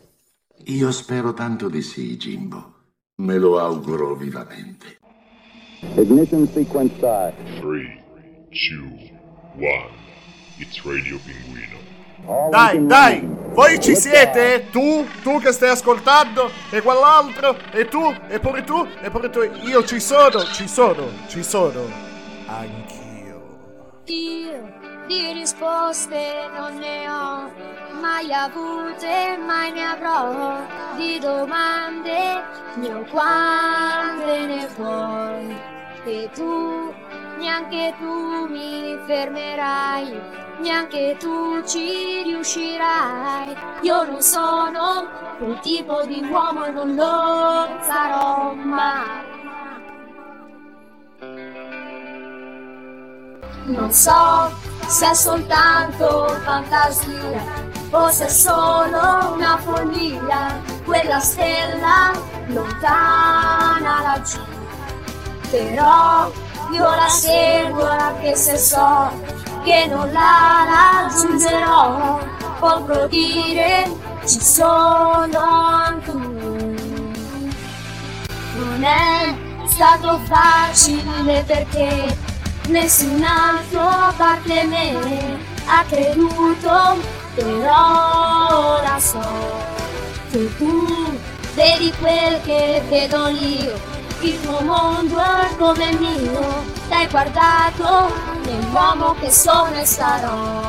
io spero tanto di sì, Jimbo. Me lo auguro vivamente. Ignition sequence start. 3, 2, 1. It's Radio Pinguino. Dai, dai, voi ci siete? Tu, tu che stai ascoltando, e quell'altro, e tu, e pure tu, e pure tu. Io ci sono, ci sono, ci sono. Anch'io. Io di risposte non ne ho mai avute, mai ne avrò di domande, ne ho quante ne vuoi. E tu, neanche tu mi fermerai, neanche tu ci riuscirai. Io non sono quel tipo di uomo e non lo sarò mai. Non so se è soltanto fantasia o se è solo una follia, quella stella lontana laggiù. Però io la seguo anche se so che non la raggiungerò. Potrò dire ci sono anche. Non è stato facile perché nessun altro a parte me ha creduto, però ora so che tu vedi quel che vedo io, il tuo mondo è come il mio, l'hai guardato nell'uomo che sono e sarò.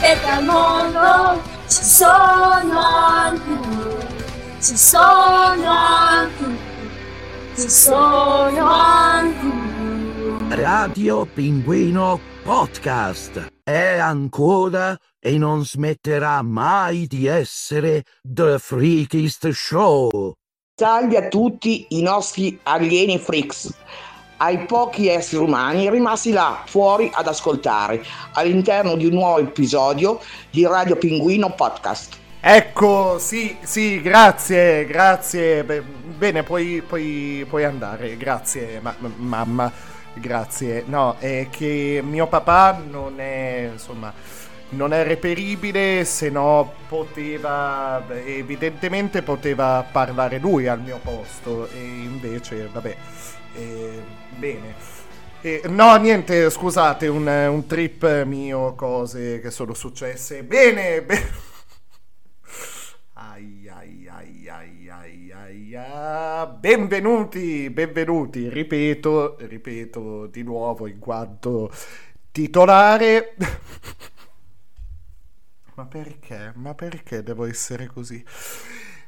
perché al mondo ci sono anche ci sono anche ci sono anche. Radio Pinguino Podcast è ancora e non smetterà mai di essere The Freakist Show. Salve a tutti i nostri alieni freaks, ai pochi esseri umani rimasti là fuori ad ascoltare all'interno di un nuovo episodio di Radio Pinguino Podcast. Ecco, sì, sì, grazie, grazie. Beh, Bene, puoi, puoi, puoi andare, grazie, ma- ma- mamma, grazie. No, è che mio papà non è, insomma, non è reperibile, se no poteva, evidentemente poteva parlare lui al mio posto, e invece, vabbè, eh, bene. Eh, no, niente, scusate, un, un trip mio, cose che sono successe. Bene, bene. Ai ai ai ai ai ai. Benvenuti, benvenuti, ripeto, ripeto di nuovo in quanto titolare. Ma perché? Ma perché devo essere così?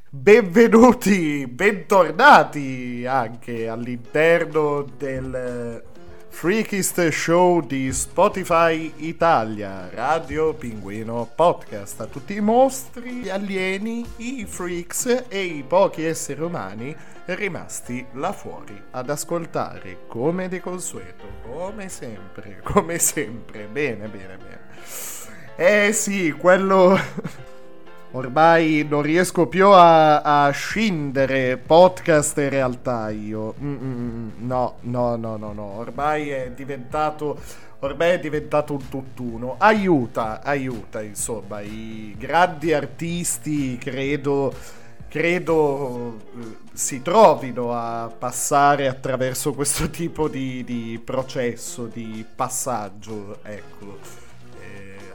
Benvenuti, bentornati anche all'interno del Freakist Show di Spotify Italia, Radio Pinguino Podcast. A tutti i mostri, gli alieni, i freaks e i pochi esseri umani rimasti là fuori ad ascoltare come di consueto, come sempre, come sempre. Bene, bene, bene. Eh sì, quello... Ormai non riesco più a, a scindere podcast e realtà io. Mm, mm, mm, no, no, no, no, no. Ormai è diventato. Ormai è diventato un tutt'uno. Aiuta, aiuta, insomma. I grandi artisti credo. Credo eh, si trovino a passare attraverso questo tipo di, di processo, di passaggio, ecco eh,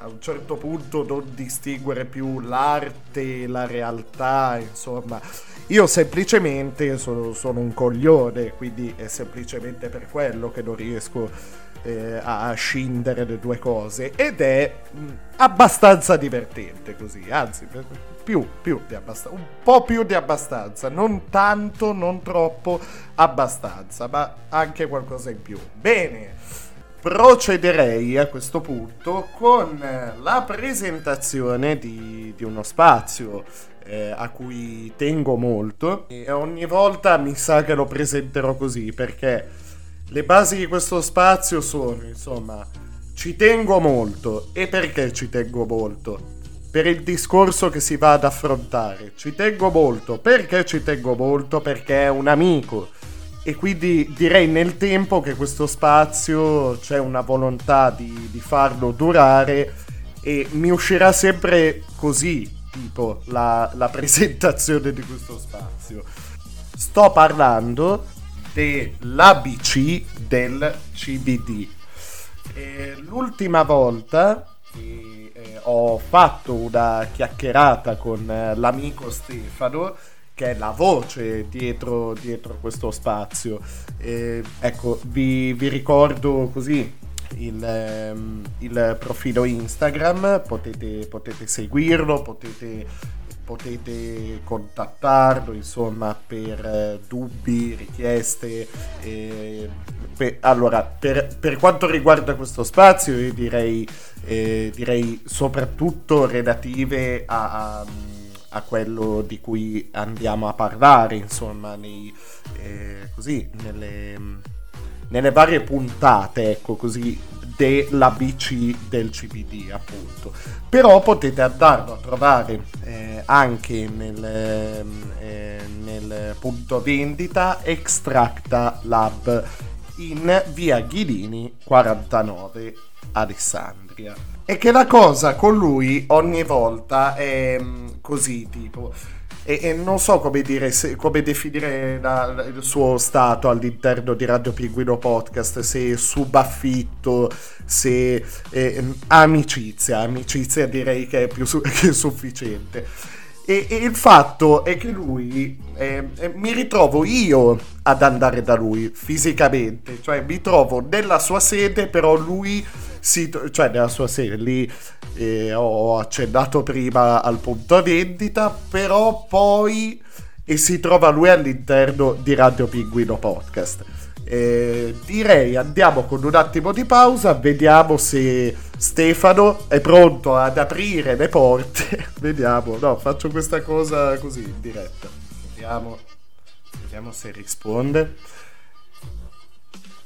a un certo punto non distinguere più l'arte e la realtà, insomma. Io semplicemente sono, sono un coglione, quindi è semplicemente per quello che non riesco eh, a scindere le due cose. Ed è mh, abbastanza divertente così, anzi, più, più di abbastanza, un po' più di abbastanza, non tanto, non troppo, abbastanza, ma anche qualcosa in più. Bene procederei a questo punto con eh, la presentazione di, di uno spazio eh, a cui tengo molto e ogni volta mi sa che lo presenterò così perché le basi di questo spazio sono insomma ci tengo molto e perché ci tengo molto? Per il discorso che si va ad affrontare. Ci tengo molto. Perché ci tengo molto? Perché è un amico e quindi direi nel tempo che questo spazio c'è una volontà di, di farlo durare e mi uscirà sempre così tipo la, la presentazione di questo spazio. Sto parlando dell'ABC del CBD E l'ultima volta che eh, ho fatto una chiacchierata con eh, l'amico Stefano che è la voce dietro, dietro questo spazio. E, ecco, vi, vi ricordo così il, ehm, il profilo Instagram, potete, potete seguirlo, potete, potete contattarlo insomma per eh, dubbi, richieste. eh, per- allora, per, per quanto riguarda questo spazio, io direi, eh, direi soprattutto relative a, a- a quello di cui andiamo a parlare, insomma, nei, eh, così, nelle, nelle varie puntate, ecco così, dell'ABC del CBD, appunto. Però potete andarlo a trovare eh, anche nel, eh, nel punto vendita Extracta Lab in via Ghidini 49 Alessandria. E che la cosa con lui ogni volta è mm, così, tipo. E, e non so come dire, se- come definire la- il suo stato all'interno di Radio Pinguino Podcast, se subaffitto, se eh, amicizia, amicizia direi che è più su- che sufficiente. E, e il fatto è che lui, eh, eh, mi ritrovo io ad andare da lui fisicamente, cioè mi trovo nella sua sede, però lui si, cioè nella sua sede, lì eh, ho accennato prima al punto vendita, però poi e si trova lui all'interno di Radio Pinguino Podcast. Eh, direi andiamo con un attimo di pausa, vediamo se Stefano è pronto ad aprire le porte. vediamo, no, faccio questa cosa così in diretta. Vediamo, vediamo se risponde.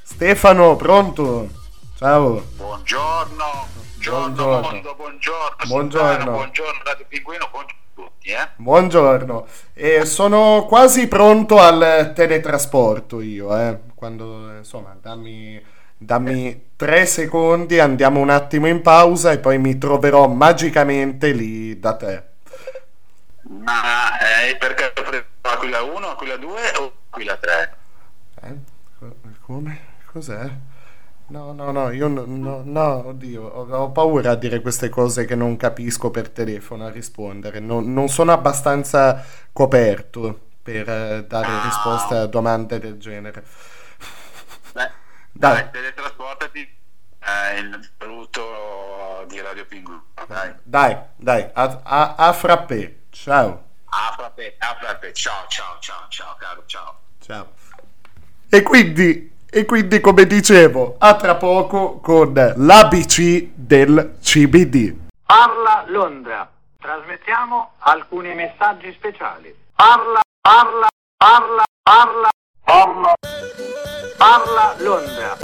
Stefano, pronto? Ciao. Buongiorno, buongiorno, Buongiorno. buongiorno, Buongiorno. Buongiorno Radio Pinguino, buongiorno a tutti, eh. Buongiorno, Eh, sono quasi pronto al teletrasporto io, eh. Quando, insomma, dammi, dammi tre secondi, andiamo un attimo in pausa e poi mi troverò magicamente lì da te. Ma eh, perché ho preso Aquila 1, Aquila 2 o Aquila 3? Eh? Co- Come? Cos'è? No, no, no, io no, no, no, oddio, ho, ho paura a dire queste cose che non capisco per telefono a rispondere. Non, non sono abbastanza coperto per eh, dare risposte a domande del genere. Beh, Dai. dai, teletrasportati eh, il saluto di Radio Pinguino, dai. Dai, dai, a, a, a frappè. Ciao. A frappe, a frappe, ciao, ciao, ciao, ciao, caro, ciao. Ciao. E quindi, e quindi, come dicevo, a tra poco con l'ABC del CBD. Parla Londra. Trasmettiamo alcuni messaggi speciali. Parla, parla, parla, parla, parla. Parla Londra.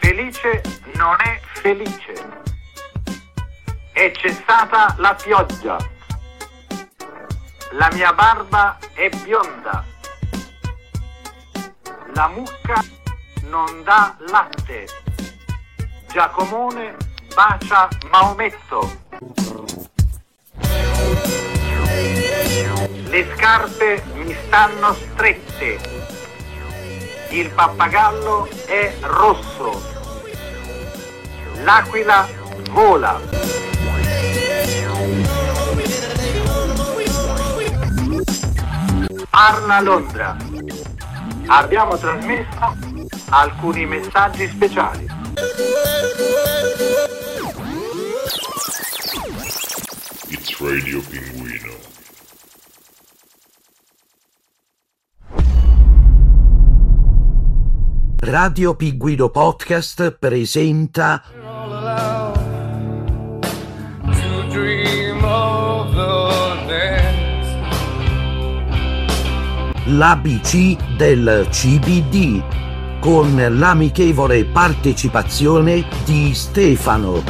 Felice non è felice. È cessata la pioggia. La mia barba è bionda. La mucca non dà latte. Giacomone bacia Maometto. Le scarpe mi stanno strette. Il pappagallo è rosso. L'aquila vola. Parla Londra. Abbiamo trasmesso alcuni messaggi speciali. It's Radio Pinguino. Radio Pinguino Podcast presenta l'ABC del CBD con l'amichevole partecipazione di Stefano.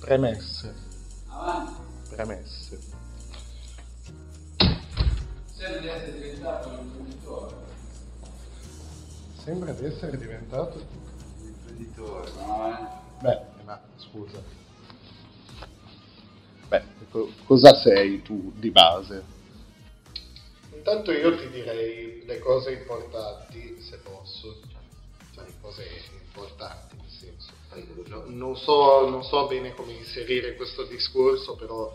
Premesse. Premesse. Sembra di essere diventato un imprenditore. No? Beh, ma scusa. Beh, co- cosa sei tu di base? Intanto io ti direi le cose importanti, se posso. Cioè, le cose importanti, nel senso. No- non, so, non so bene come inserire questo discorso, però...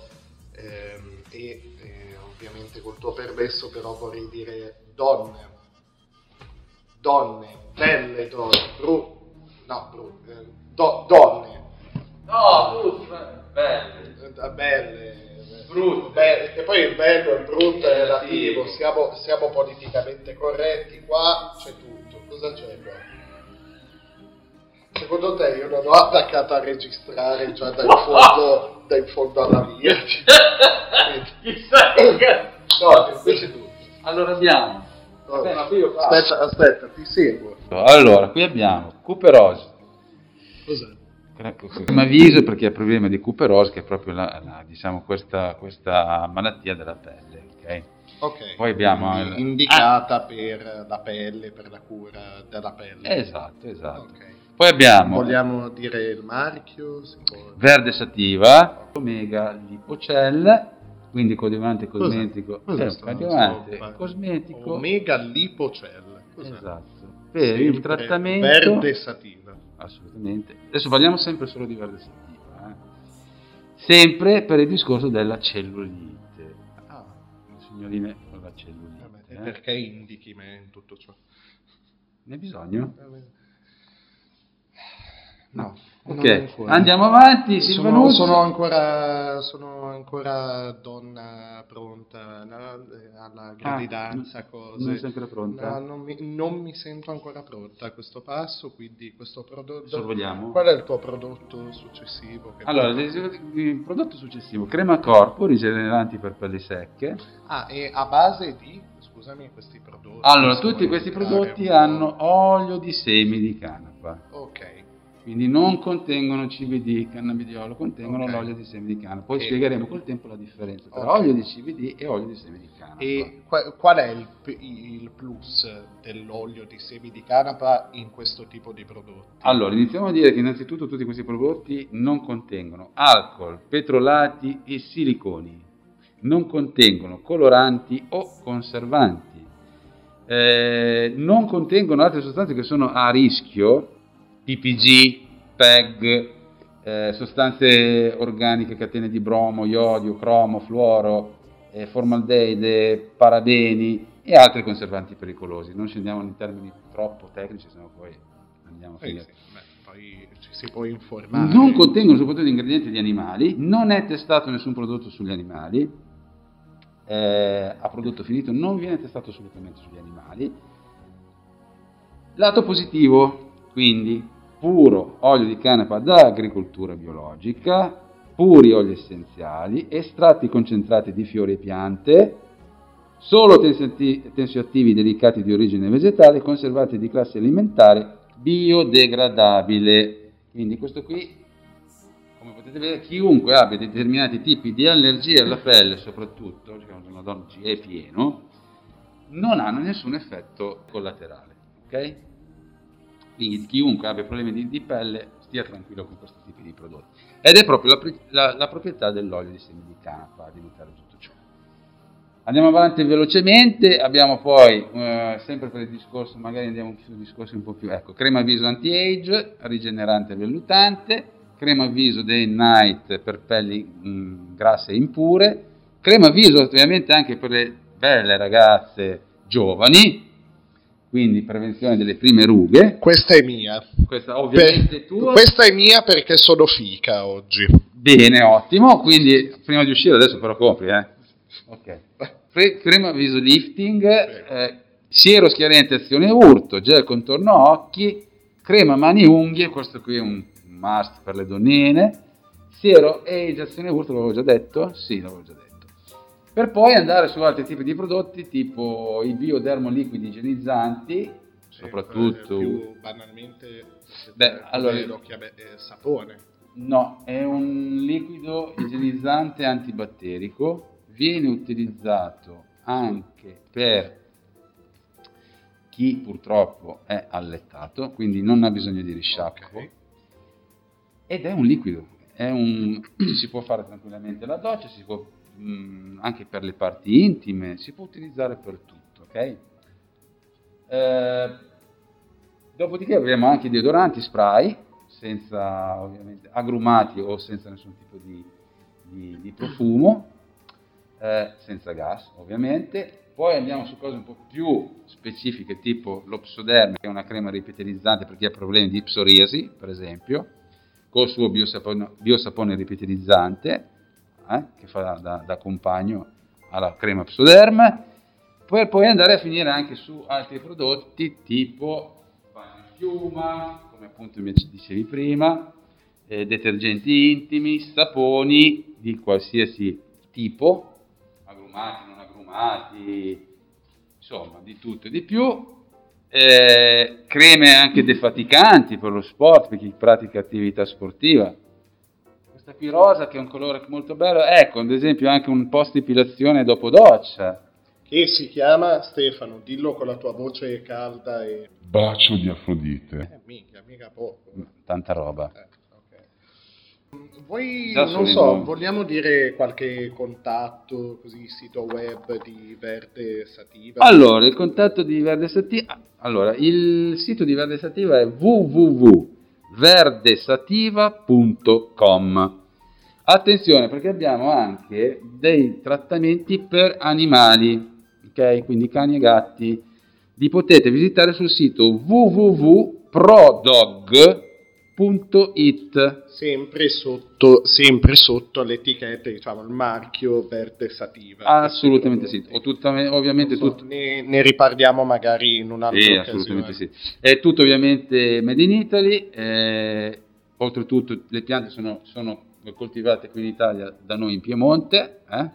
ehm, e eh, ovviamente col tuo permesso, però vorrei dire donne. Donne, belle donne, bru- no, bru- eh, do- donne. No, tutti, belle. Eh, belle, brutte. che poi il bello e il brutto è relativo, siamo, siamo politicamente corretti, qua c'è tutto. Cosa c'è qua? Secondo te io non ho attaccato a registrare già dal fondo, dal fondo alla via? Chissà che. No, invece tu. Allora abbiamo. Aspetta, aspetta, ti seguo. Allora, qui abbiamo cuperosi. Cos'è? Crema viso perché ha problema di cuperosi, che è proprio la, la- diciamo, questa, questa malattia della pelle. ok? Ok. Poi abbiamo Quindi il- indicata per la pelle, per la cura della pelle. Esatto, esatto. Poi abbiamo Vogliamo dire il marchio? Verde sativa, omega lipocell, quindi coadiuvante Cos'è? cosmetico, Cos'è è un sto- coadiuvante cosmetico Omega lipocell. Cos'è? Esatto. per il Sempre trattamento Verde sativa. assolutamente. Adesso parliamo sempre solo di verde sativa, eh. sempre per il discorso della cellulite. Ah. Le signorine con la cellulite. E eh. perché indichi me in tutto ciò? Ne hai bisogno? No. Ok, andiamo avanti, Sono, sono ancora, sono ancora donna pronta no? Eh, alla gravidanza, cose. non ancora pronta? No, non, mi, non mi sento ancora pronta a questo passo, quindi questo prodotto... Sorvoliamo? Qual è il tuo prodotto successivo? Allora, il il prodotto successivo, crema corpo, rigeneranti per pelli secche. Ah, e a base di... Scusami, questi prodotti... Allora, tutti questi prodotti hanno olio di semi di canapa. Quindi non contengono CBD, cannabidiolo, contengono Ok. l'olio di semi di canapa. Poi E- spiegheremo col tempo la differenza tra Ok. olio di CBD e olio di semi di canapa. E qua- qual è il, il plus dell'olio di semi di canapa in questo tipo di prodotti? Allora, iniziamo a dire che innanzitutto tutti questi prodotti non contengono alcol, petrolati e siliconi, non contengono coloranti o conservanti, eh, non contengono altre sostanze che sono a rischio, PPG, PEG, eh, sostanze organiche, catene di bromo, iodio, cromo, fluoro, eh, formaldeide, parabeni e altri conservanti pericolosi. Non scendiamo in termini troppo tecnici, sennò poi andiamo a Eh finire. sì, beh, poi ci si può informare. Non contengono soprattutto ingredienti di animali, non è testato nessun prodotto sugli animali, eh, a prodotto finito non viene testato assolutamente sugli animali. Lato positivo, quindi puro olio di canapa da agricoltura biologica, puri oli essenziali, estratti concentrati di fiori e piante, solo tensioatti- tensioattivi delicati di origine vegetale, conservati di classe alimentare biodegradabile. Quindi questo qui, come potete vedere, chiunque abbia determinati tipi di allergie alla pelle, soprattutto, quando una donna è pieno, non hanno nessun effetto collaterale. Ok? Quindi chiunque abbia problemi di, di pelle stia tranquillo con questi tipi di prodotti. Ed è proprio la, la- la proprietà dell'olio di semi di canapa di notare tutto ciò. Andiamo avanti velocemente, abbiamo poi, eh, sempre per il discorso, magari andiamo su discorsi un po' più, ecco, crema viso anti-age, rigenerante e vellutante, crema viso day night per pelli mh, grasse e impure, crema viso ovviamente anche per le belle ragazze giovani, quindi prevenzione delle prime rughe. Questa è mia. Questa ovviamente Per- tua. Questa è mia perché sono fica oggi. Bene, ottimo. Quindi prima di uscire adesso però compri, eh. Ok. Pre- crema viso lifting, eh, siero schiarente azione urto, gel contorno occhi, crema mani unghie, questo qui è un must per le donnine. Siero age azione urto, l'avevo già detto? Sì, l'avevo già detto. Per poi andare su altri tipi di prodotti tipo i biodermoliquidi igienizzanti, soprattutto Più banalmente, Beh, allora- lo chiama- eh, sapone. No, è un liquido igienizzante antibatterico, viene utilizzato anche per chi purtroppo è allettato, quindi non ha bisogno di risciacquo. Ed è un liquido, è un- si può fare tranquillamente la doccia, si può, mm, anche per le parti intime, si può utilizzare per tutto, ok? Eh, dopodiché abbiamo anche i deodoranti spray, senza ovviamente agrumati o senza nessun tipo di, di- di profumo, eh, senza gas ovviamente. Poi andiamo su cose un po' più specifiche, tipo l'Opsoderm, che è una crema ripetilizzante per chi ha problemi di psoriasi, per esempio, col suo biosapone, biosapone ripetilizzante, eh, che fa da, da compagno alla crema Psoderm, per poi andare a finire anche su altri prodotti tipo bagno in piuma, come appunto mi dicevi prima, eh, detergenti intimi, saponi di qualsiasi tipo, agrumati, non agrumati, insomma di tutto e di più. Eh, creme anche defaticanti per lo sport, per chi pratica attività sportiva. Questa qui rosa che è un colore molto bello, ecco ad esempio anche un post epilazione dopo doccia. Che si chiama, Stefano, dillo con la tua voce calda e... Bacio di Afrodite. Eh, mica, mica poco. Tanta roba. Voi, Già non so, nomi. vogliamo dire qualche contatto, così, sito web di Verde Sativa? Allora, il contatto di Verde Sativa, allora, il sito di Verde Sativa è www.verdesativa.com. Attenzione perché abbiamo anche dei trattamenti per animali, ok? Quindi cani e gatti. Li potete visitare sul sito www.prodog.it. Sempre sotto, sempre sotto l'etichetta, diciamo, il marchio Verde Sativa. Assolutamente sì. O tutta- ovviamente so, tutto. ne, ne riparliamo magari in un'altra Sì, occasione. assolutamente sì. È tutto ovviamente made in Italy, eh, oltretutto le piante sono, sono coltivate qui in Italia da noi in Piemonte eh,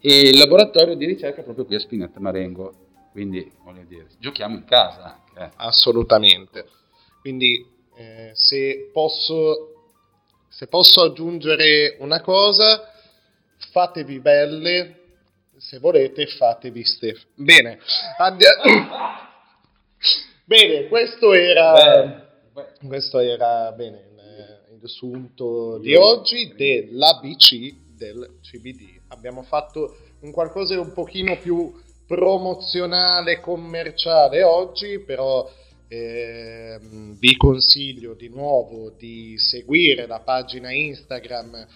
e il laboratorio di ricerca proprio qui a Spinetta Marengo, quindi voglio dire, giochiamo in casa anche. eh. Assolutamente. Quindi eh, se, posso, se posso aggiungere una cosa, fatevi belle, se volete fatevi Stef. Bene, andiamo. bene, questo era, questo era bene, il, il sunto di oggi dell'ABC del CBD. Abbiamo fatto un qualcosa di un pochino più promozionale, commerciale oggi, però ehm, vi consiglio di nuovo di seguire la pagina Instagram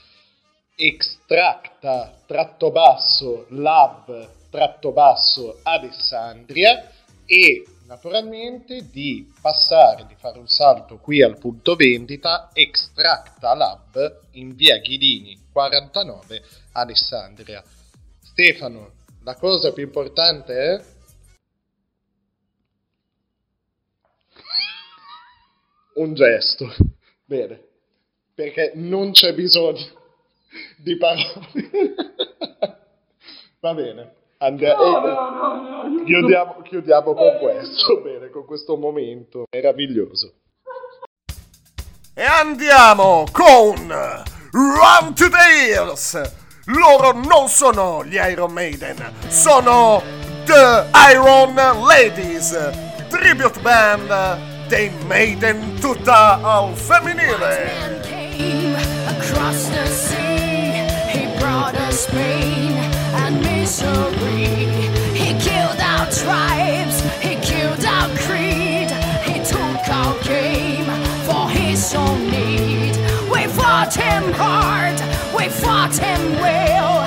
extracta tratto basso lab tratto basso Alessandria e naturalmente di passare, di fare un salto qui al punto vendita Extracta Lab in via Ghidini 49 Alessandria. Stefano, la cosa più importante è un gesto. Bene, perché non c'è bisogno di parole. Va bene, andiamo. eh, chiudiamo, chiudiamo con questo, bene, con questo momento meraviglioso. E andiamo con Run to the Hills. Loro non sono gli Iron Maiden, sono The Iron Ladies, tribute band dei Maiden tutta al femminile. He killed our tribes, he killed our creed. He took our game for his own need. We fought him hard, we fought him well.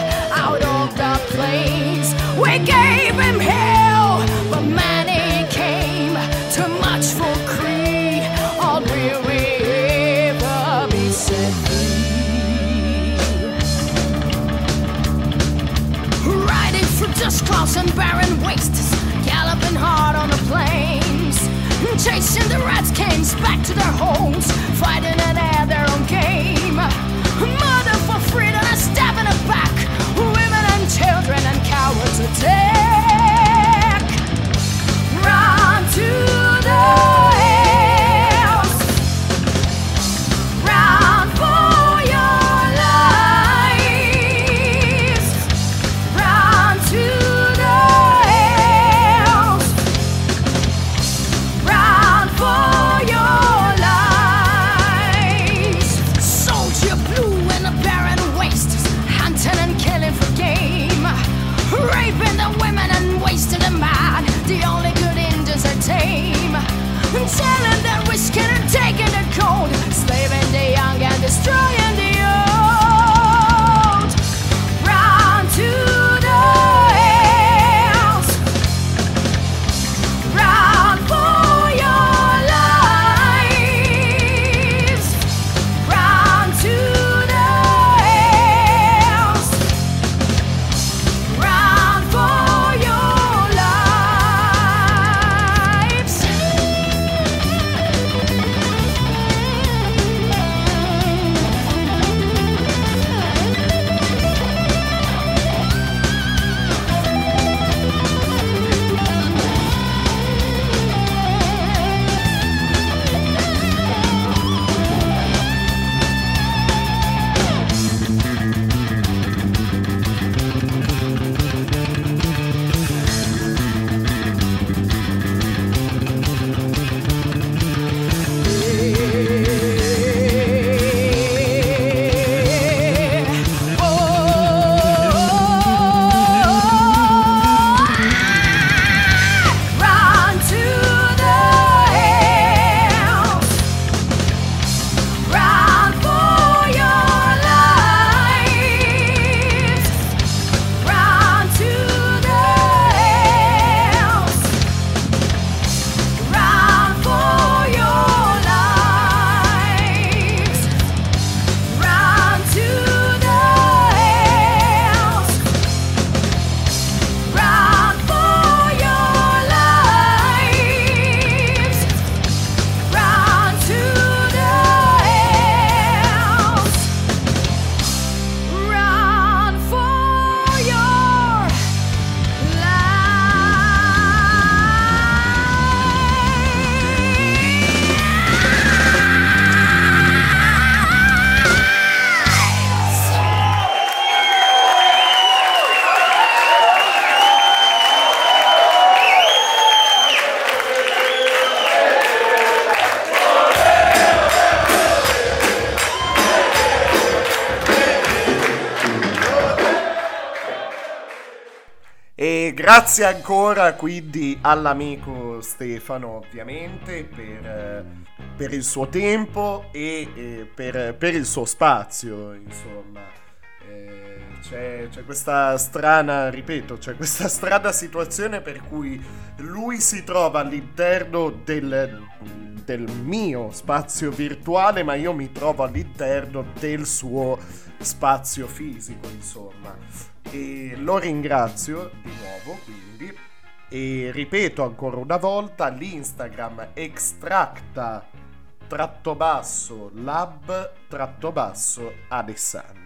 And barren wastes, galloping hard on the plains, chasing the redskins back to their homes, fighting and had their own game. Grazie ancora quindi all'amico Stefano ovviamente per, eh, per il suo tempo e eh, per, per il suo spazio, insomma. Eh, c'è, c'è questa strana, ripeto, c'è questa strana situazione per cui lui si trova all'interno del, del mio spazio virtuale, ma io mi trovo all'interno del suo spazio fisico, insomma. E lo ringrazio di nuovo, quindi. E ripeto ancora una volta, l'Instagram extracta tratto basso lab tratto basso Alessandria.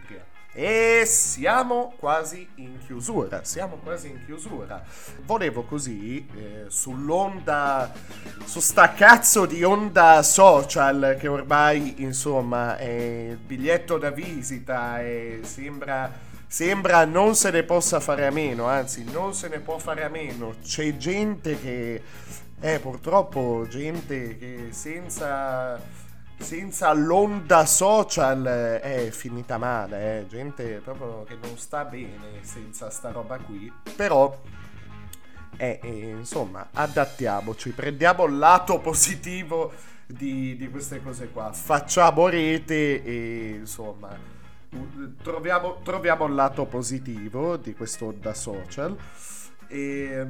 E siamo quasi in chiusura, siamo quasi in chiusura. Volevo così, eh, sull'onda, su sta cazzo di onda social che ormai, insomma, è il biglietto da visita e sembra, sembra non se ne possa fare a meno, anzi non se ne può fare a meno. C'è gente che, eh, purtroppo gente che senza senza l'onda social eh, è finita male, eh. gente proprio che non sta bene senza sta roba qui, però eh, eh, insomma adattiamoci, prendiamo il lato positivo di, di queste cose qua, facciamo rete e insomma troviamo, troviamo il lato positivo di quest'onda social. E,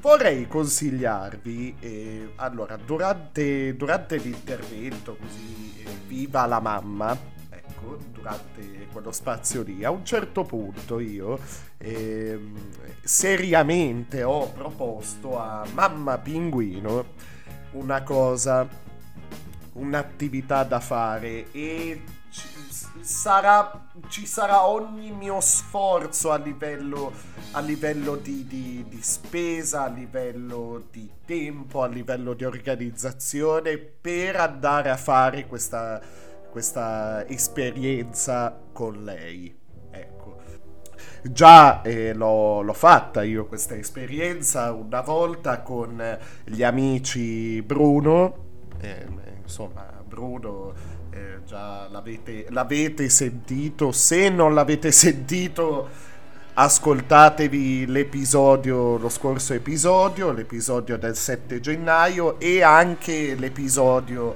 vorrei consigliarvi, eh, allora, durante, durante l'intervento, così, eh, viva la mamma, ecco, durante quello spazio lì, a un certo punto io ehm, seriamente ho proposto a mamma pinguino una cosa, un'attività da fare e ci, sarà, ci sarà ogni mio sforzo a livello, a livello di, di, di spesa, a livello di tempo, a livello di organizzazione per andare a fare questa, questa esperienza con lei. Ecco. Già eh, l'ho, l'ho fatta io questa esperienza una volta con gli amici Bruno, eh, insomma Bruno eh, già l'avete, l'avete sentito, se non l'avete sentito ascoltatevi l'episodio, lo scorso episodio, l'episodio del 7 gennaio e anche l'episodio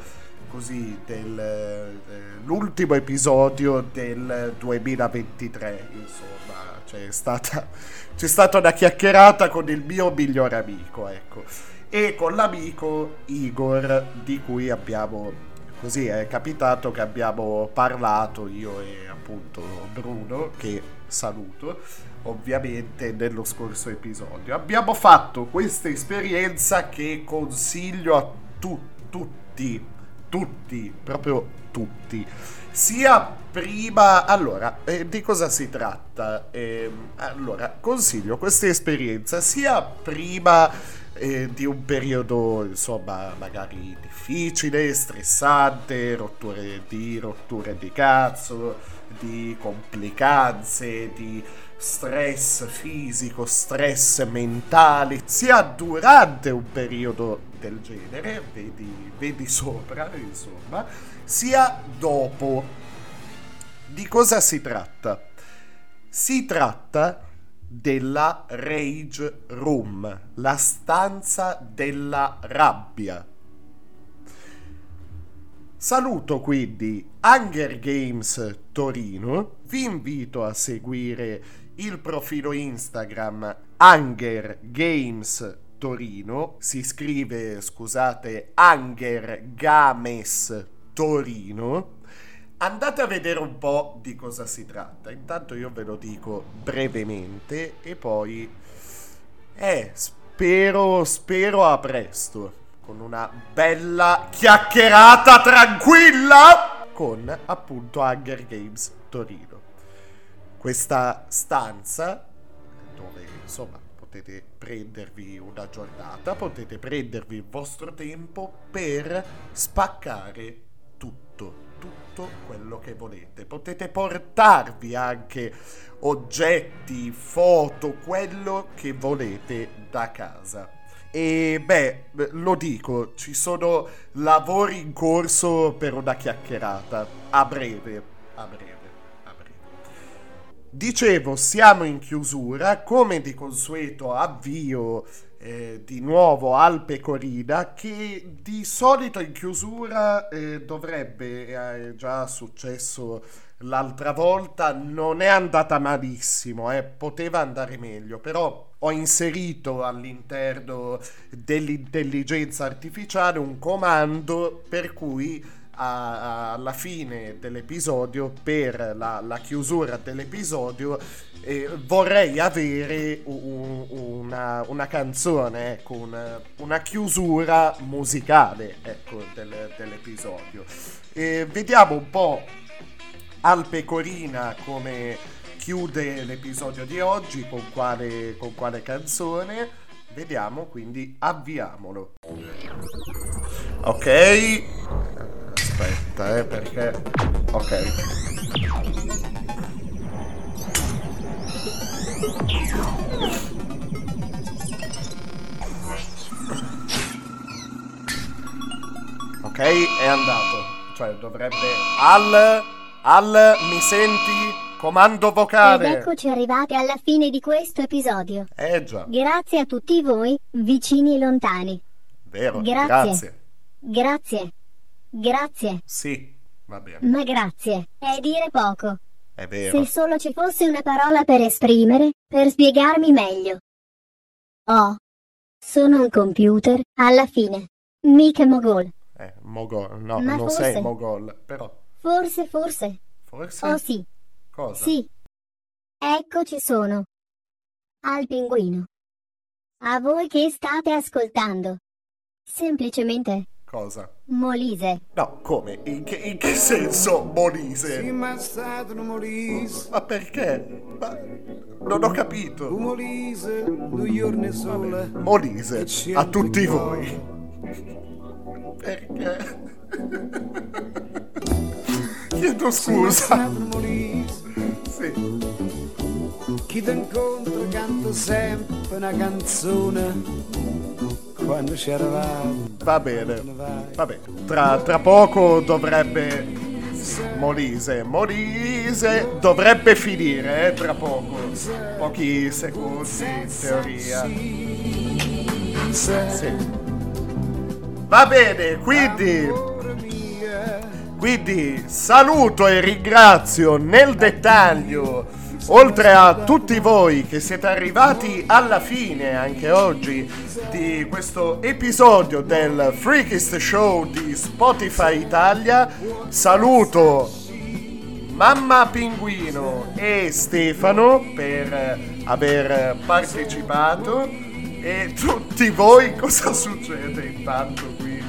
così del, eh, l'ultimo episodio del 2023 insomma c'è stata, c'è stata una chiacchierata con il mio migliore amico ecco e con l'amico Igor di cui abbiamo così è capitato che abbiamo parlato io e appunto Bruno che saluto ovviamente nello scorso episodio. Abbiamo fatto questa esperienza che consiglio a tu, tutti tutti proprio tutti. Sia prima allora eh, di cosa si tratta? Eh, allora consiglio questa esperienza sia prima eh, di un periodo insomma magari difficile, stressante, rotture di rotture di cazzo, di complicanze, di stress fisico, stress mentale, sia durante un periodo del genere, vedi, vedi sopra, insomma, sia dopo. Di cosa si tratta? Si tratta della Rage Room, la stanza della rabbia. Saluto quindi Hunger Games Torino, vi invito a seguire il profilo Instagram Hunger Games Torino, si scrive scusate Hunger Games Torino Andate a vedere un po' di cosa si tratta. Intanto io ve lo dico brevemente e poi... Eh, spero, spero a presto. Con una bella chiacchierata tranquilla con appunto Hunger Games Torino. Questa stanza dove insomma potete prendervi una giornata, potete prendervi il vostro tempo per spaccare tutto tutto quello che volete. Potete portarvi anche oggetti, foto, quello che volete da casa. E beh, lo dico, ci sono lavori in corso per una chiacchierata. A breve, a breve. Dicevo, siamo in chiusura, come di consueto avvio eh, di nuovo al Pecorina che di solito in chiusura eh, dovrebbe, è già successo l'altra volta, non è andata malissimo, eh, poteva andare meglio, però ho inserito all'interno dell'intelligenza artificiale un comando per cui a- alla fine dell'episodio, per la, la chiusura dell'episodio, eh, vorrei avere un- una, una canzone, ecco, una, una chiusura musicale ecco, del- dell'episodio. E vediamo un po' al Pecorina come chiude l'episodio di oggi, con quale, con quale canzone. Vediamo, quindi avviamolo. Ok. Aspetta, eh, perché... Ok. Ok, è andato. Cioè, dovrebbe... Al... Al... Mi senti? Comando Ed vocale. eccoci arrivati alla fine di questo episodio. Eh già, Grazie a tutti voi, vicini e lontani. vero. Grazie. Grazie. Grazie. Grazie. Sì, va bene. Ma grazie. È dire poco. È vero. Se solo ci fosse una parola per esprimere, per spiegarmi meglio. Oh. Sono un computer, alla fine. Mica mogol. Eh, Mogol. No, Ma non forse- sei Mogol, però. Forse, forse. Forse... Oh sì. Cosa? Sì. Eccoci sono. Al pinguino. A voi che state ascoltando. Semplicemente Cosa? Molise. No, come? In che, in che senso Molise? ma stato un Molise. Ma perché? Ma non ho capito. Molise, due giorni sole. Molise, a tutti voi. Perché? Chiedo scusa. Sì. Chi ti incontra canta sempre una canzone. Quando ci eravamo. Va bene. Vabbè, tra, tra poco dovrebbe... Molise, Molise dovrebbe finire, eh, tra poco. Pochi secondi, in teoria. Sì. Va bene, quindi... Quindi saluto e ringrazio nel dettaglio, oltre a tutti voi che siete arrivati alla fine anche oggi di questo episodio del Freakist Show di Spotify Italia, saluto Mamma Pinguino e Stefano per aver partecipato e tutti voi cosa succede intanto qui?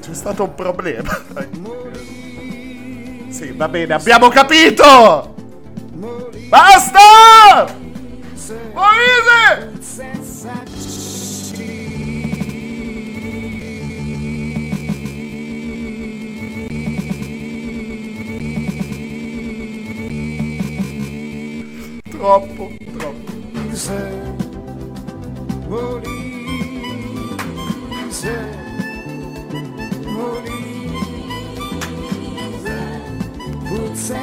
C'è stato un problema. Sì, va bene, abbiamo capito! Basta! Molise! Troppo, troppo. Molise. Molise. Puzza e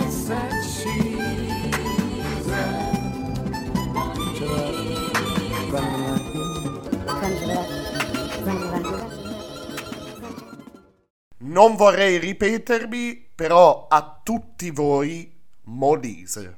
Non vorrei ripetermi, però a tutti voi Molise.